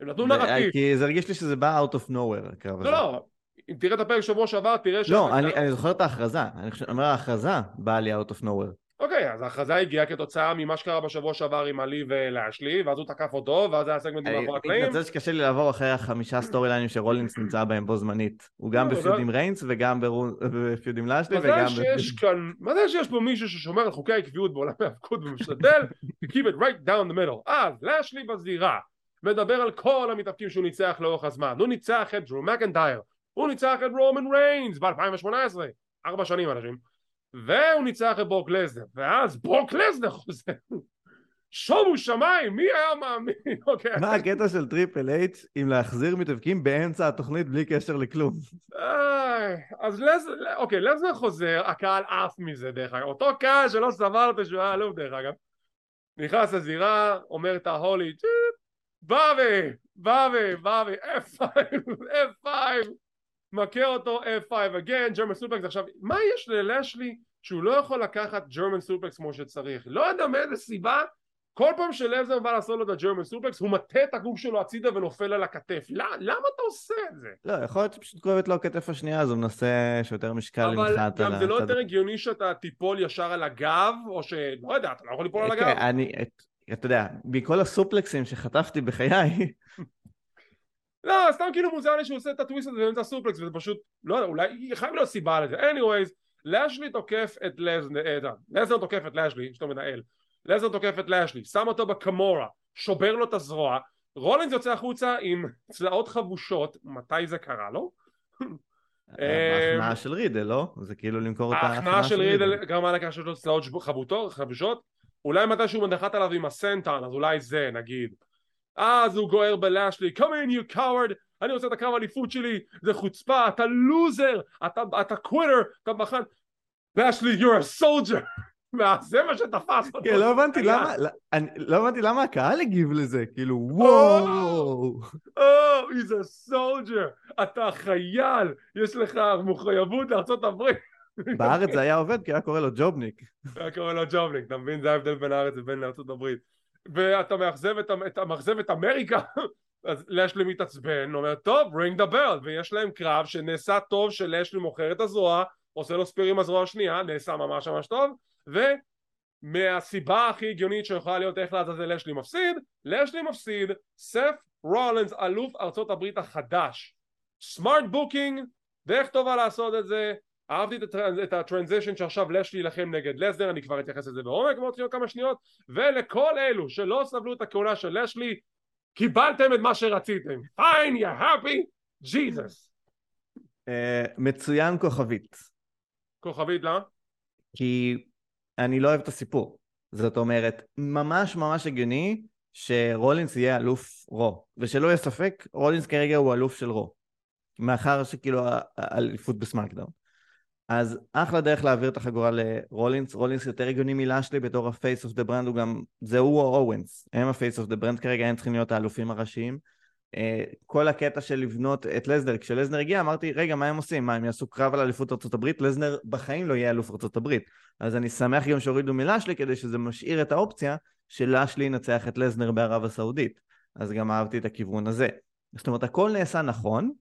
הם נתנו נרטיב כי זה הרגיש לי שזה בא out of nowhere הקרב לא, הזה לא לא אם תראה את הפרק שבוע שעבר תראה ש... לא אני, אני זוכר את ההכרזה אני אומר ההכרזה באה לי out of nowhere אוקיי, אז ההכרזה הגיעה כתוצאה ממה שקרה בשבוע שעבר עם עלי ולאשלי, ואז הוא תקף אותו, ואז היה סגמנט מאחורי הקלעים. אני מתנצל שקשה לי לעבור אחרי החמישה סטורי ליינים שרולינס נמצא בהם בו זמנית. הוא גם לא, ב feud עם ריינס וגם ב feud עם לאשלי וגם... מה זה שיש פה מישהו ששומר על חוקי העקביות בעולם ההאבקות ומשתדל to keep it right down the middle. אז לאשלי בזירה, מדבר על כל המתאבקים שהוא ניצח לאורך הזמן. הוא ניצח את דרו מקנטייר, הוא ניצח את רומן ריינס ב-2018, ארבע שנים אנשים. והוא ניצח את ברוק לזנר ואז ברוק לזנר חוזר. שומו שמיים מי היה מאמין? אוקיי. מה הקטע של טריפל אייץ' עם להחזיר מתאבקים באמצע התוכנית בלי קשר לכלום? אז לזנר אוקיי לזנר חוזר הקהל עף מזה דרך אגב. אותו קהל שלא סבל אותו שהוא היה אלוף דרך אגב. נכנס לזירה אומר את ההולי באבי באבי באבי F5 F5 מכה אותו F5 again, German suplex עכשיו מה יש ללשלי שהוא לא יכול לקחת German suplex כמו שצריך? לא יודע מאיזה סיבה. כל פעם שלזנר בא לעשות לו את ה German suplex הוא מטה את הגוף שלו הצידה ונופל על הכתף. למה, למה אתה עושה את זה? לא יכול להיות שפשוט כואבת לו הכתף השנייה אז הוא מנסה שיותר משקל ממך אבל גם זה לא יותר הגיוני שאתה תיפול ישר על הגב או שלא יודע אתה לא יכול ליפול על הגב? אני אתה יודע מכל הסופלקסים שחטפתי בחיי לא, סתם כאילו מוזר לי שהוא עושה את הטוויסט הזה באמצע הסופלקס וזה פשוט, לא יודע, אולי חייב להיות סיבה לזה. anyways, לשלי תוקף את לזנר, לזנר תוקף את לשלי, אשתו מנהל, לזנר תוקף את לשלי, שם אותו בקמורה, שובר לו את הזרוע, רולינס יוצא החוצה עם צלעות חבושות, מתי זה קרה לו? ההכנעה של רידל, לא? זה כאילו למכור את ההכנעה של רידל גרמה לכך שיש לו צלעות חבושות, אולי מתי שהוא נחת עליו עם הסנטן, אז אולי זה נגיד. אז הוא גוער בלאשלי, come in you coward, אני רוצה את הקרב האליפות שלי, זה חוצפה, אתה לוזר, אתה קוויטר, אתה בחן, לאשלי you're a soldier זה מה שתפס אותו. כן, לא הבנתי למה, לא הבנתי למה הקהל הגיב לזה, כאילו וואו. או, he's a soldier, אתה חייל, יש לך מחויבות לארצות הברית. בארץ זה היה עובד כי היה קורא לו ג'ובניק. היה קורא לו ג'ובניק, אתה מבין? זה ההבדל בין הארץ לבין ארצות הברית. ואתה מאכזב את, מאכזב את אמריקה, אז לשלי מתעצבן, אומר טוב, ring the bell, ויש להם קרב שנעשה טוב שלשלי מוכר את הזרוע, עושה לו ספיר עם הזרוע השנייה, נעשה ממש ממש טוב, ומהסיבה הכי הגיונית שיכולה להיות איך לעזאזל לשלי מפסיד, לשלי מפסיד, סף רולנס אלוף ארצות הברית החדש, smart booking, דרך טובה לעשות את זה, אהבתי את ה transition שעכשיו לשלי יילחם נגד לזנר, אני כבר אתייחס לזה בעומק בעוד כמה שניות, ולכל אלו שלא סבלו את הכהונה של לשלי, קיבלתם את מה שרציתם. Fine, ya happy, Jesus. מצוין כוכבית. כוכבית, למה? כי אני לא אוהב את הסיפור. זאת אומרת, ממש ממש הגיוני שרולינס יהיה אלוף רו. ושלא יהיה ספק, רולינס כרגע הוא אלוף של רו. מאחר שכאילו האליפות בסמאקדאון. אז אחלה דרך להעביר את החגורה לרולינס, רולינס יותר הגיוני מלאשלי בתור ה face of the brand, הוא גם, זה הוא או אוונס, הם ה face of the brand כרגע, הם צריכים להיות האלופים הראשיים. אה, כל הקטע של לבנות את לזנר, כשלזנר הגיע אמרתי רגע מה הם עושים, מה הם יעשו קרב על אליפות ארה"ב, לזנר בחיים לא יהיה אלוף ארה"ב אז אני שמח גם שהורידו מלאשלי כדי שזה משאיר את האופציה שלאשלי ינצח את לזנר בערב הסעודית. אז גם אהבתי את הכיוון הזה. זאת אומרת הכל נעשה נכון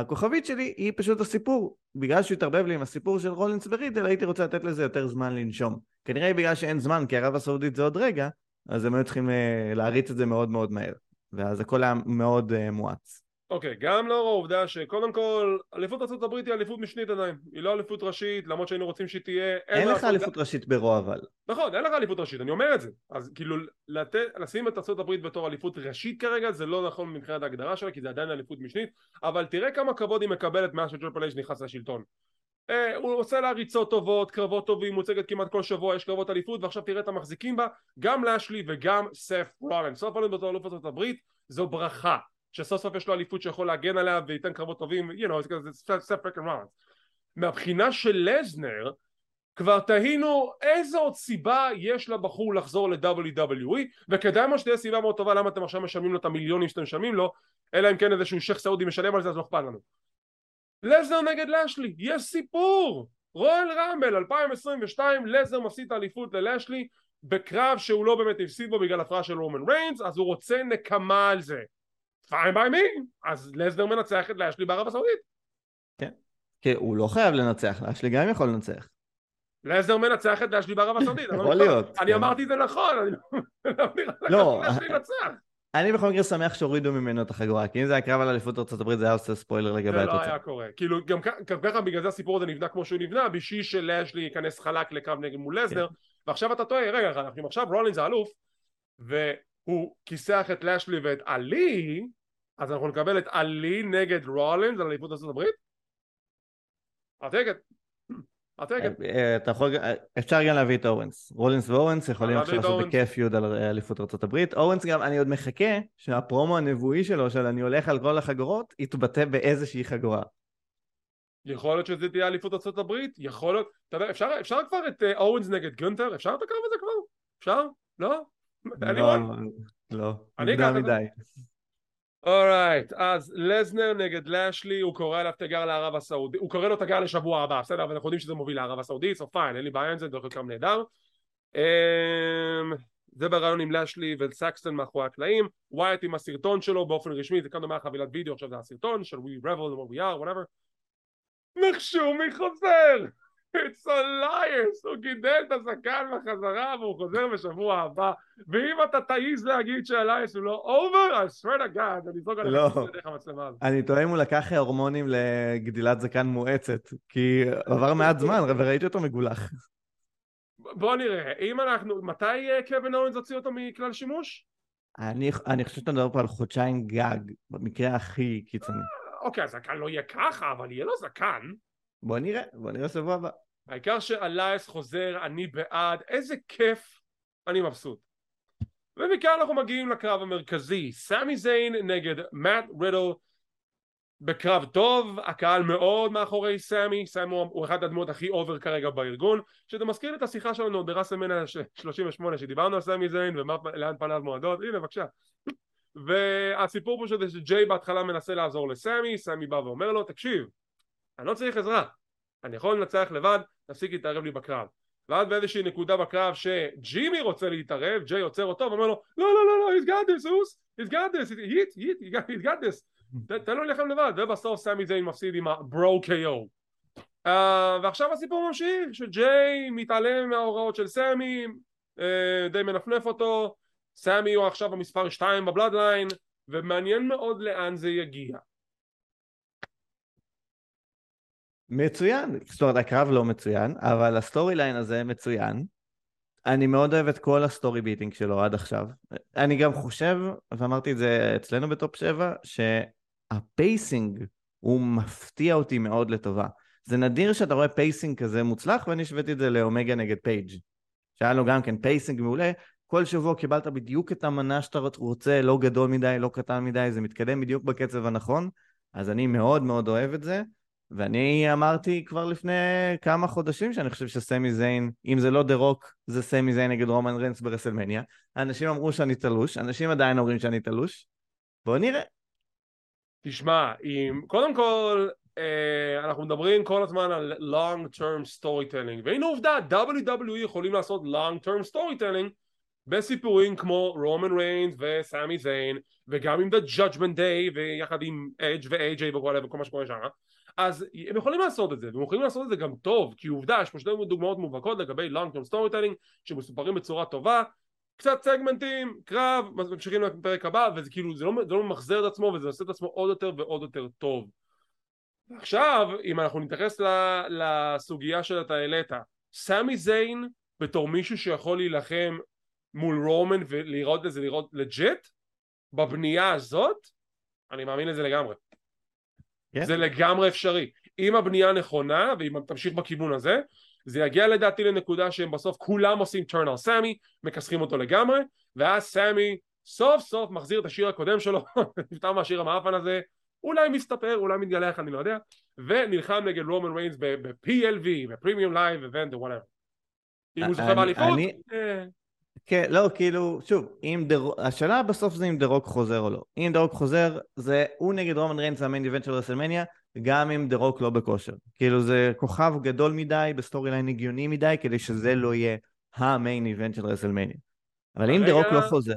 הכוכבית שלי היא פשוט הסיפור. בגלל שהוא התערבב לי עם הסיפור של רולינס ורידל הייתי רוצה לתת לזה יותר זמן לנשום. כנראה בגלל שאין זמן כי ערב הסעודית זה עוד רגע אז הם היו צריכים אה, להריץ את זה מאוד מאוד מהר. ואז הכל היה מאוד uh, מואץ. אוקיי, okay, גם לאור העובדה שקודם כל אליפות ארה"ב היא אליפות משנית עדיין, היא לא אליפות ראשית, למרות שהיינו רוצים שהיא תהיה... אין לך אליפות ראשית ברוע אבל. נכון, אין לך אליפות ראשית, אני אומר את זה. אז כאילו, לת... לשים את ארה"ב בתור אליפות ראשית כרגע זה לא נכון מבחינת ההגדרה שלה, כי זה עדיין אליפות משנית, אבל תראה כמה כבוד היא מקבלת מאז שג'ופל אייג' נכנס לשלטון. אה, הוא עושה לה ריצות טובות, קרבות טובים, מוצגת כמעט כל שבוע, יש קרבות אליפות, ועכשיו תראה את המחזיקים בה, גם לאשלי וגם סף רולן. סוף רולן בתור אלוף ארצות הברית זו ברכה שסוף סוף יש לו אליפות שיכול להגן עליה וייתן קרבות טובים you know, זה סף פרקן רולנס מהבחינה של לזנר כבר תהינו איזה עוד סיבה יש לבחור לחזור ל-WWE וכדאי מה שתהיה סיבה מאוד טובה למה אתם עכשיו משלמים לו את המיליונים שאתם משלמים לו אלא אם כן איזשהו שייח' סעודי משלם על זה אז לא אכפת לנו. לזנר נגד לשלי יש סיפור! רואל רמבל 2022 לזר מפסיד את האליפות ללשלי בקרב שהוא לא באמת הפסיד בו בגלל הפרעה של רומן ריינס אז הוא רוצה נקמה על זה פיין ביי מי אז לסדר מנצח את לאשלי בערב הסעודית. כן. כי הוא לא חייב לנצח לאשלי גם יכול לנצח. לסדר מנצח את לאשלי בערב הסעודית. יכול להיות אני אמרתי את זה נכון אני לא אני בכל מקרה שמח שהורידו ממנו את החגורה כי אם זה היה קרב על אליפות ארה"ב זה היה עושה ספוילר לגבי התוצאה. זה לא היה קורה. כאילו גם ככה בגלל זה הסיפור הזה נבנה כמו שהוא נבנה בשביל שלאשלי ייכנס חלק לקרב נגד מול לסנר ועכשיו אתה טועה, רגע, אנחנו עכשיו רולינס האלוף, והוא כיסח את לאשלי ואת עלי, אז אנחנו נקבל את עלי נגד רולינס על אליפות ארצות הברית? הטקט. הטקט. אה, אתה יכול, אפשר גם להביא את אורנס. רולינס ואורנס יכולים עכשיו לעשות בכיף יוד על אליפות ארצות הברית. אורנס גם, אני עוד מחכה שהפרומו הנבואי שלו, של אני הולך על כל החגורות, יתבטא באיזושהי חגורה. יכול להיות שזה תהיה אליפות ארצות הברית, יכול להיות, אתה יודע, אפשר, אפשר כבר את אורנס נגד גונטר? אפשר את הקרב הזה כבר? אפשר? לא? לא, לא, מוקדם מדי. אורייט, אז לזנר נגד לאשלי, הוא קורא אליו תגר לערב הסעודי, הוא קורא לו תגר לשבוע הבא, בסדר, אבל אנחנו יודעים שזה מוביל לערב הסעודי, so fine, אין לי בעיה עם זה, דרך אגב נהדר. זה ברעיון עם לאשלי וסקסטון מאחורי הקלעים, ווייט עם הסרטון שלו באופן רשמי, זה כאן דומה חבילת וידאו, עכשיו זה הסרטון של We Revel, What We Are, whatever. נחשו מי חוזר! It's Elias, הוא גידל את הזקן בחזרה והוא חוזר בשבוע הבא ואם אתה תעיז להגיד שאלייס הוא לא over, I swear to God, אני אזרוק עליך לא. דרך המצלמה הזאת. אני טועה אם הוא לקח הורמונים לגדילת זקן מואצת, כי עבר מעט זמן וראיתי אותו מגולח. בוא נראה, אם אנחנו, מתי אה, קווין אורנס הוציא אותו מכלל שימוש? אני, אני חושב שאתה מדבר פה על חודשיים גג, במקרה הכי קיצוני. אוקיי, הזקן לא יהיה ככה, אבל יהיה לו זקן. בוא נראה, בוא נראה שבוע הבא. העיקר שאלייס חוזר, אני בעד, איזה כיף, אני מבסוט. ומכאן אנחנו מגיעים לקרב המרכזי, סמי זיין נגד מאט רידל בקרב טוב, הקהל מאוד מאחורי סמי, סמי הוא אחד הדמות הכי over כרגע בארגון, שזה מזכיר את השיחה שלנו בראסלמניה 38 שדיברנו על סמי זיין ומה לאן פניו מועדות, הנה בבקשה. והסיפור פה שזה שג'יי בהתחלה מנסה לעזור לסמי, סמי בא ואומר לו, תקשיב, אני לא צריך עזרה, אני יכול לנצח לבד, תפסיק להתערב לי בקרב. ואז באיזושהי נקודה בקרב שג'ימי רוצה להתערב, ג'יי עוצר אותו ואומר לו לא לא לא לא, he's got this, Uce, he's got this, hit, hit, he got- he's got this, תן לו להילחם לבד, ובסוף סמי זיין מפסיד עם ה Bro KO. Uh, ועכשיו הסיפור ממשיך, שג'יי מתעלם מההוראות של סמי, uh, די מנפנף אותו, סמי הוא עכשיו המספר 2 בבלאדליין, ומעניין מאוד לאן זה יגיע. מצוין, זאת אומרת הקרב לא מצוין, אבל ה storyline הזה מצוין. אני מאוד אוהב את כל ה story building שלו עד עכשיו. אני גם חושב, ואמרתי את זה אצלנו ב top 7, שה pacing הוא מפתיע אותי מאוד לטובה. זה נדיר שאתה רואה pacing כזה מוצלח, ואני השוויתי את זה לאומגה נגד פייג'. שהיה לו גם כן pacing מעולה, כל שבוע קיבלת בדיוק את המנה שאתה רוצה, לא גדול מדי, לא קטן מדי, זה מתקדם בדיוק בקצב הנכון, אז אני מאוד מאוד אוהב את זה. ואני אמרתי כבר לפני כמה חודשים שאני חושב שסמי זיין, אם זה לא דה רוק, זה סמי זיין נגד רומן רנס ברסלמניה. אנשים אמרו שאני תלוש, אנשים עדיין אומרים שאני תלוש. בואו נראה. תשמע, אם, קודם כל אה, אנחנו מדברים כל הזמן על long term storytelling והנה עובדה WWE יכולים לעשות long term storytelling בסיפורים כמו רומן ריינס וסמי זיין וגם עם The Judgment Day ויחד עם ו-AJ וכל וכל מה שקורה שם אז הם יכולים לעשות את זה והם יכולים לעשות את זה גם טוב כי עובדה יש פה שתי דוגמאות מובהקות לגבי long term storytelling שמסופרים בצורה טובה קצת סגמנטים, קרב, ממשיכים לפרק הבא וזה כאילו זה לא, זה לא ממחזר את עצמו וזה עושה את עצמו עוד יותר ועוד יותר טוב. עכשיו אם אנחנו נתייחס לסוגיה שאתה העלית סמי זיין בתור מישהו שיכול להילחם מול רומן ולראות את זה לראות legit בבנייה הזאת אני מאמין לזה לגמרי כן. זה לגמרי אפשרי. אם הבנייה נכונה ואם תמשיך בכיוון הזה זה יגיע לדעתי לנקודה שהם בסוף כולם עושים turn על סמי מכסחים אותו לגמרי ואז סמי סוף סוף מחזיר את השיר הקודם שלו נפטר מהשיר המאפן הזה אולי מסתפר אולי מתגלח אני לא יודע ונלחם נגד רומן ריינס ב-PLV ב premium live event או whatever אם הוא זוכה אני- באליפות אה, כן, לא, כאילו, שוב, אם דה... השאלה בסוף זה אם דה רוק חוזר או לא. אם דה רוק חוזר, זה הוא נגד רומן ריינס ה main event של רסלמניה, גם אם דה רוק לא בכושר. כאילו זה כוכב גדול מדי, ב storyline הגיוני מדי, כדי שזה לא יהיה ה main event של רסלמניה. אבל אם דה רוק כרגע- לא חוזר,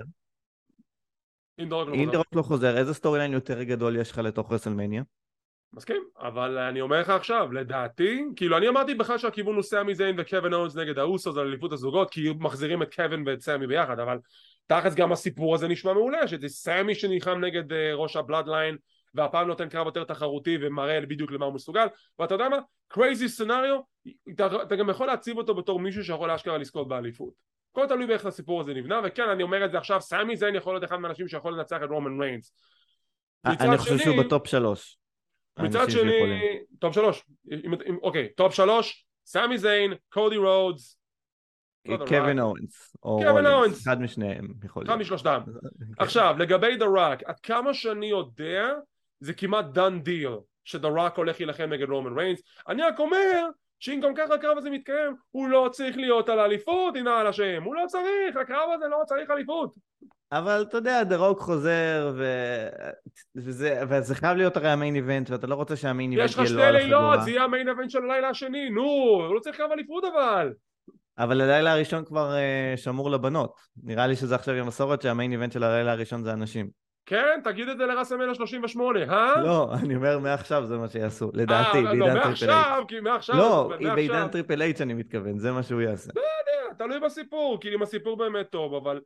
אם דורק לא לא חוזר, איזה storyline יותר גדול יש לך לתוך רסלמניה? מסכים, אבל אני אומר לך עכשיו, לדעתי, כאילו אני אמרתי בכלל שהכיוון הוא סמי זיין וקווין אונס נגד האוסוס על אליפות הזוגות, כי מחזירים את קווין ואת סמי ביחד, אבל תכלס גם הסיפור הזה נשמע מעולה, שזה סמי שנלחם נגד אה, ראש הבלאדליין, והפעם נותן קרב יותר תחרותי ומראה בדיוק למה הוא מסוגל, ואתה יודע מה? crazy scenario, אתה, אתה גם יכול להציב אותו בתור מישהו שיכול אשכרה לזכות באליפות. הכל תלוי באיך הסיפור הזה נבנה, וכן אני אומר את זה עכשיו, סמי זיין יכול להיות אחד מהאנשים שיכול לנצח את רומן ריינס. מצד אני חושב שני- שהוא ב top שלוש. מצד שני, שיכולים. top שלוש, אוקיי, top שלוש, סמי זיין, קודי רודס, לא יודע, קווין אוונס, או קווין אוונס. אחד משניהם יכול אחד להיות. משלושתם. כן. עכשיו, לגבי דה ראק, עד כמה שאני יודע, זה כמעט done deal, שדה ראק הולך להילחם נגד רומן ריינס. אני רק אומר, שאם גם ככה הקרב הזה מתקיים, הוא לא צריך להיות על אליפות, הנה על השם, הוא לא צריך, הקרב הזה לא צריך אליפות. אבל אתה יודע, דה רוק חוזר, ו... וזה, וזה חייב להיות הרי המיין איבנט, ואתה לא רוצה שהמיין איבנט יש לך יהיה שתי לא על לילות, החגורה. זה יהיה המיין אבנט של הלילה השני, נו, הוא לא צריך קרב אליפות אבל. אבל הלילה הראשון כבר uh, שמור לבנות. נראה לי שזה עכשיו יום מסורת שהמיין איבנט של הלילה הראשון זה הנשים. כן, תגיד את זה לראסלמניה 38, אה? לא, אני אומר מעכשיו זה מה שיעשו, לדעתי, אה, בעידן לא, טריפל מעכשיו, אייץ'. כי מעכשיו, לא, מעכשיו. בעידן טריפל אייץ' אני מתכוון, זה מה שהוא יעשה. יודע, תלוי בסיפור, כאילו אם הסיפור באמת טוב, אבל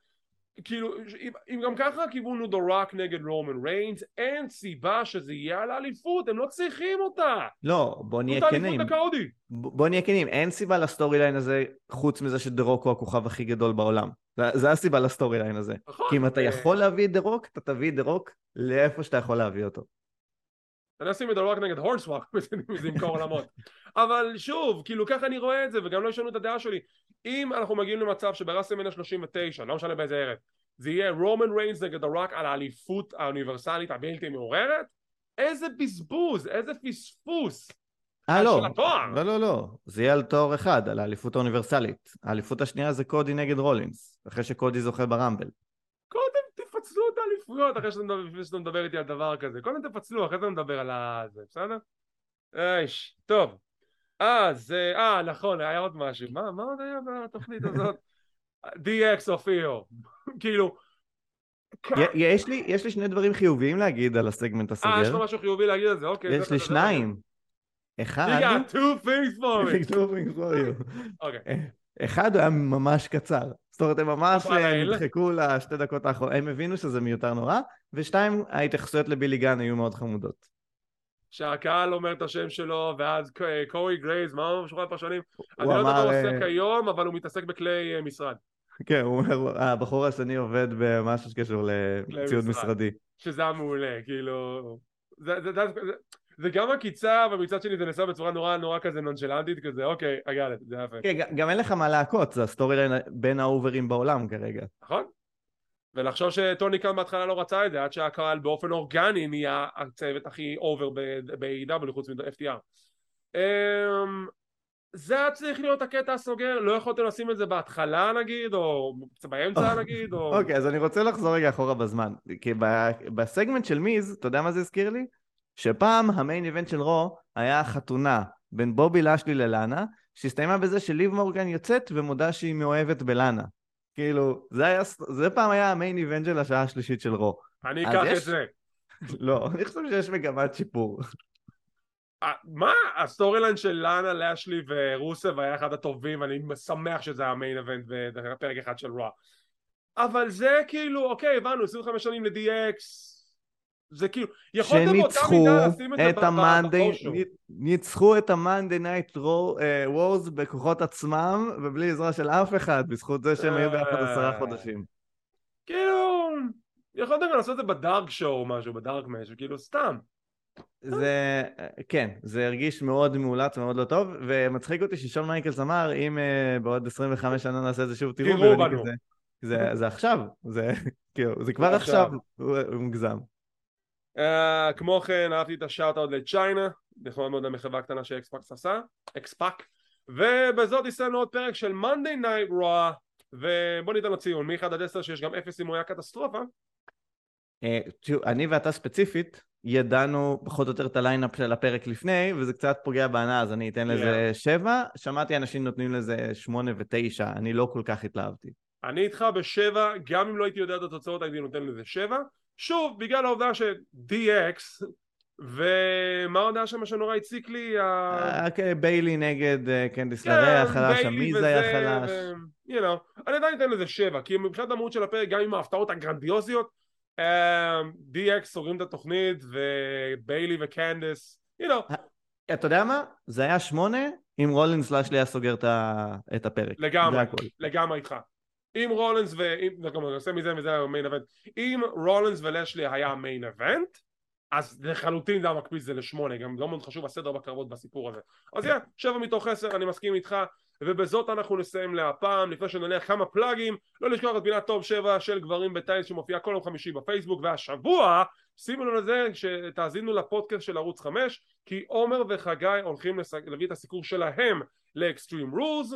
כאילו, אם, גם ככה הכיוון הוא The Rock נגד רומן ריינס, אין סיבה שזה יהיה על האליפות, הם לא צריכים אותה. לא, בוא נהיה כנים. בוא נהיה כנים, אין סיבה ל storyline הזה חוץ מזה שדה-רוק הוא הכוכב הכי גדול בעולם. זה, זה הסיבה ל storyline הזה. נכון. כי אם אתה אה, יכול להביא את דה-רוק, אתה תביא את דה-רוק לאיפה שאתה יכול להביא אותו. אני אשים את Rock נגד הורסוואק, זה ימכור עולמות. אבל שוב, כאילו ככה אני רואה את זה, וגם לא ישנו את הדעה שלי. אם אנחנו מגיעים למצב שבראסלמניה 39, לא משנה באיזה ערב, זה יהיה רומן ריינס נגד הרוק על האליפות האוניברסלית הבלתי מעוררת, איזה בזבוז, איזה פספוס. אה, לא. לא, לא, לא. זה יהיה על תואר אחד, על האליפות האוניברסלית. האליפות השנייה זה קודי נגד רולינס, אחרי שקודי זוכה ברמבל. תפצלו את האליפויות אחרי שאתה מדבר, שאתה מדבר איתי על דבר כזה. קודם תפצלו, אחרי זה נדבר על. זה, בסדר? אייש, טוב. אז, אה, אה, נכון, היה עוד משהו. מה, מה עוד היה בתוכנית הזאת? DX אופיו. כאילו... יש לי, יש לי שני דברים חיוביים להגיד על הסגמנט אה, יש לך הסוגר. משהו חיובי להגיד על זה? אוקיי. יש לי שניים. You אחד... got two things for me. אוקיי. אחד היה ממש קצר. אומרת, הם ממש אה? נדחקו לשתי דקות האחרונות. הם הבינו שזה מיותר נורא. ושתיים, ההתייחסויות לבילי גן היו מאוד חמודות. שהקהל אומר את השם שלו, ואז ק- קורי גרייז, מה הוא שורת פרשנים? אני לא יודע מה הוא. עושה אה, כיום, אבל הוא מתעסק בכלי אה, משרד. כן, הוא אומר, הבחור השני עובד במשהו שקשור לציוד משרד. משרדי. שזה היה מעולה, כאילו... זה, גם עקיצה, אבל מצד שני זה נעשה בצורה נורא נורא כזה נונשלנטית כזה, אוקיי, I got it, זה יפה. כן, גם אין לך מה להכות, זה ה storyline בין האוברים בעולם כרגע. נכון? ולחשוב שטוני קאן בהתחלה לא רצה את זה, עד שהקהל באופן אורגני נהיה הצוות הכי over ב-AEW חוץ מ-FTR. אמ, זה היה צריך להיות הקטע הסוגר, לא יכולתם לשים את זה בהתחלה נגיד, או באמצע נגיד, או... אוקיי, אז אני רוצה לחזור רגע אחורה בזמן. כי בסגמנט של מיז, אתה יודע מה זה הזכיר לי? שפעם ה main event של רו היה חתונה בין בובי לאשלי ללאנה, שהסתיימה בזה שליב מורגן יוצאת ומודה שהיא מאוהבת בלאנה. כאילו, זה, היה, זה פעם היה ה main event של השעה השלישית של רו. אני אקח יש- את זה. לא, אני חושב שיש מגמת שיפור. אה, מה? ה storyline של לאנה, לאשלי ורוסב היה אחד הטובים, ואני שמח שזה ה main event בפרק אחד של רו. אבל זה כאילו, אוקיי, הבנו, 25 שנים ל-DX, זה כאילו, יכולתם באותה מידה לשים את זה את ב- ה Monday, ב-show. ניצחו את ה Monday Night Wars בכוחות עצמם ובלי עזרה של אף אחד, בזכות זה שהם היו ביחד עשרה אה. חודשים. כאילו, יכולתם גם לעשות את זה ב dark show או משהו, ב dark משהו, כאילו, סתם. זה, כן, זה הרגיש מאוד מאולץ, מאוד לא טוב, ומצחיק אותי ששון מייקלס אמר, אם אה, בעוד 25 שנה נעשה את זה שוב, תראו, בנו. זה, זה עכשיו, זה, כאילו, זה כבר עכשיו. הוא מוגזם. Uh, כמו כן אהבתי את ה shout-out לצ'יינה, נחמד מאוד המחווה הקטנה ש X-Pac עשה, X-Pac, ובזאת סיימנו עוד פרק של Monday Night Raw, ובוא ניתן לו ציון, מ-1 עד 10 שיש גם 0 אם הוא היה קטסטרופה, אה, אני ואתה ספציפית, ידענו פחות או יותר את ה lineup של הפרק לפני, וזה קצת פוגע בהנאה, אז אני אתן לזה שבע. שמעתי אנשים נותנים לזה שמונה ותשע, אני לא כל כך התלהבתי. אני איתך בשבע, גם אם לא הייתי יודע את התוצאות הייתי נותן לזה שבע, שוב, בגלל העובדה ש-DX, ומה עוד היה שם שנורא הציק לי? אה, כן, ביילי נגד אה, קנדיס לרע חלש, וזה, היה חלש. you know, אני עדיין אתן לזה שבע, כי מבחינת המהות של הפרק, גם עם ההפתעות הגרנדיוזיות, אה, DX סוגרים את התוכנית, וביילי וקנדיס, you know, אתה יודע מה? זה היה שמונה, אם רולינס לאשלי היה סוגר את הפרק. לגמרי. לגמרי איתך. אם רולנס ו... וכמובן, נעשה מזה וזה המיין אבנט. אם רולנס ולשלי היה המיין אבנט, אז לחלוטין זה היה מקפיץ זה לשמונה, גם לא מאוד חשוב הסדר בקרבות בסיפור הזה. אז יאללה, שבע מתוך עשר, אני מסכים איתך, ובזאת אנחנו נסיים להפעם, לפני שנניח כמה פלאגים, לא לשכוח את פינת טוב שבע של גברים בטייס שמופיעה כל יום חמישי בפייסבוק, והשבוע, שימו לב לזה שתאזינו לפודקאסט של ערוץ חמש, כי עומר וחגי הולכים להביא את הסיקור שלהם לאקסטרים רולס,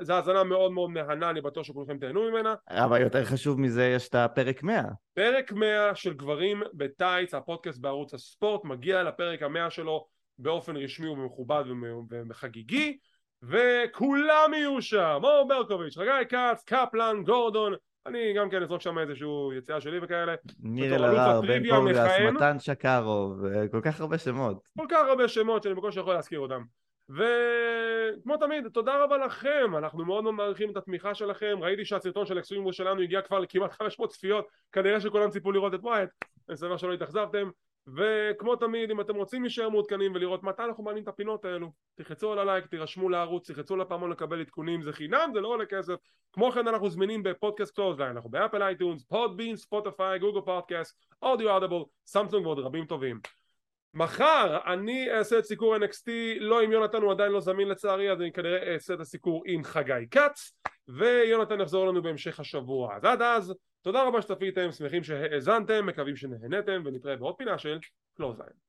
זו האזנה מאוד מאוד מהנה, אני בטוח שכולכם תהנו ממנה. אבל יותר חשוב מזה, יש את הפרק 100. פרק 100 של גברים בטייץ, הפודקאסט בערוץ הספורט, מגיע לפרק המאה שלו באופן רשמי ומכובד ומ- וחגיגי, וכולם יהיו שם, אור ברקוביץ', חגי כץ, קפלן, גורדון, אני גם כן אזרוק שם איזשהו יציאה שלי וכאלה. ניר אלהרר, בן פורגס. מתן שקרוב, אה, כל כך הרבה שמות. כל כך הרבה שמות שאני בקושי יכול להזכיר אותם. וכמו תמיד, תודה רבה לכם, אנחנו מאוד מאוד מעריכים את התמיכה שלכם, ראיתי שהסרטון של Extreme Rules שלנו הגיע כבר לכמעט 500 צפיות, כנראה שכולם ציפו לראות את ווייט, אני שמח שלא התאכזבתם, וכמו תמיד, אם אתם רוצים להישאר מעודכנים ולראות מתי אנחנו מעלים את הפינות האלו, תחצו על הלייק, תירשמו לערוץ, תחצו לפעמון לקבל עדכונים, זה חינם, זה לא עולה כסף, כמו כן אנחנו זמינים בפודקאסט קלוזליין, אנחנו באפל אייטונס, פודבין, ספוטיפיי, גוגל פודקאסט, אודיו אודיבל, סמסונג ועוד רבים טובים. מחר אני אעשה את סיקור NXT, לא עם יונתן, הוא עדיין לא זמין לצערי, אז אני כנראה אעשה את הסיקור עם חגי כץ, ויונתן יחזור לנו בהמשך השבוע. אז עד אז, תודה רבה שצפיתם, שמחים שהאזנתם, מקווים שנהנתם, ונתראה בעוד פינה של קלוזליין.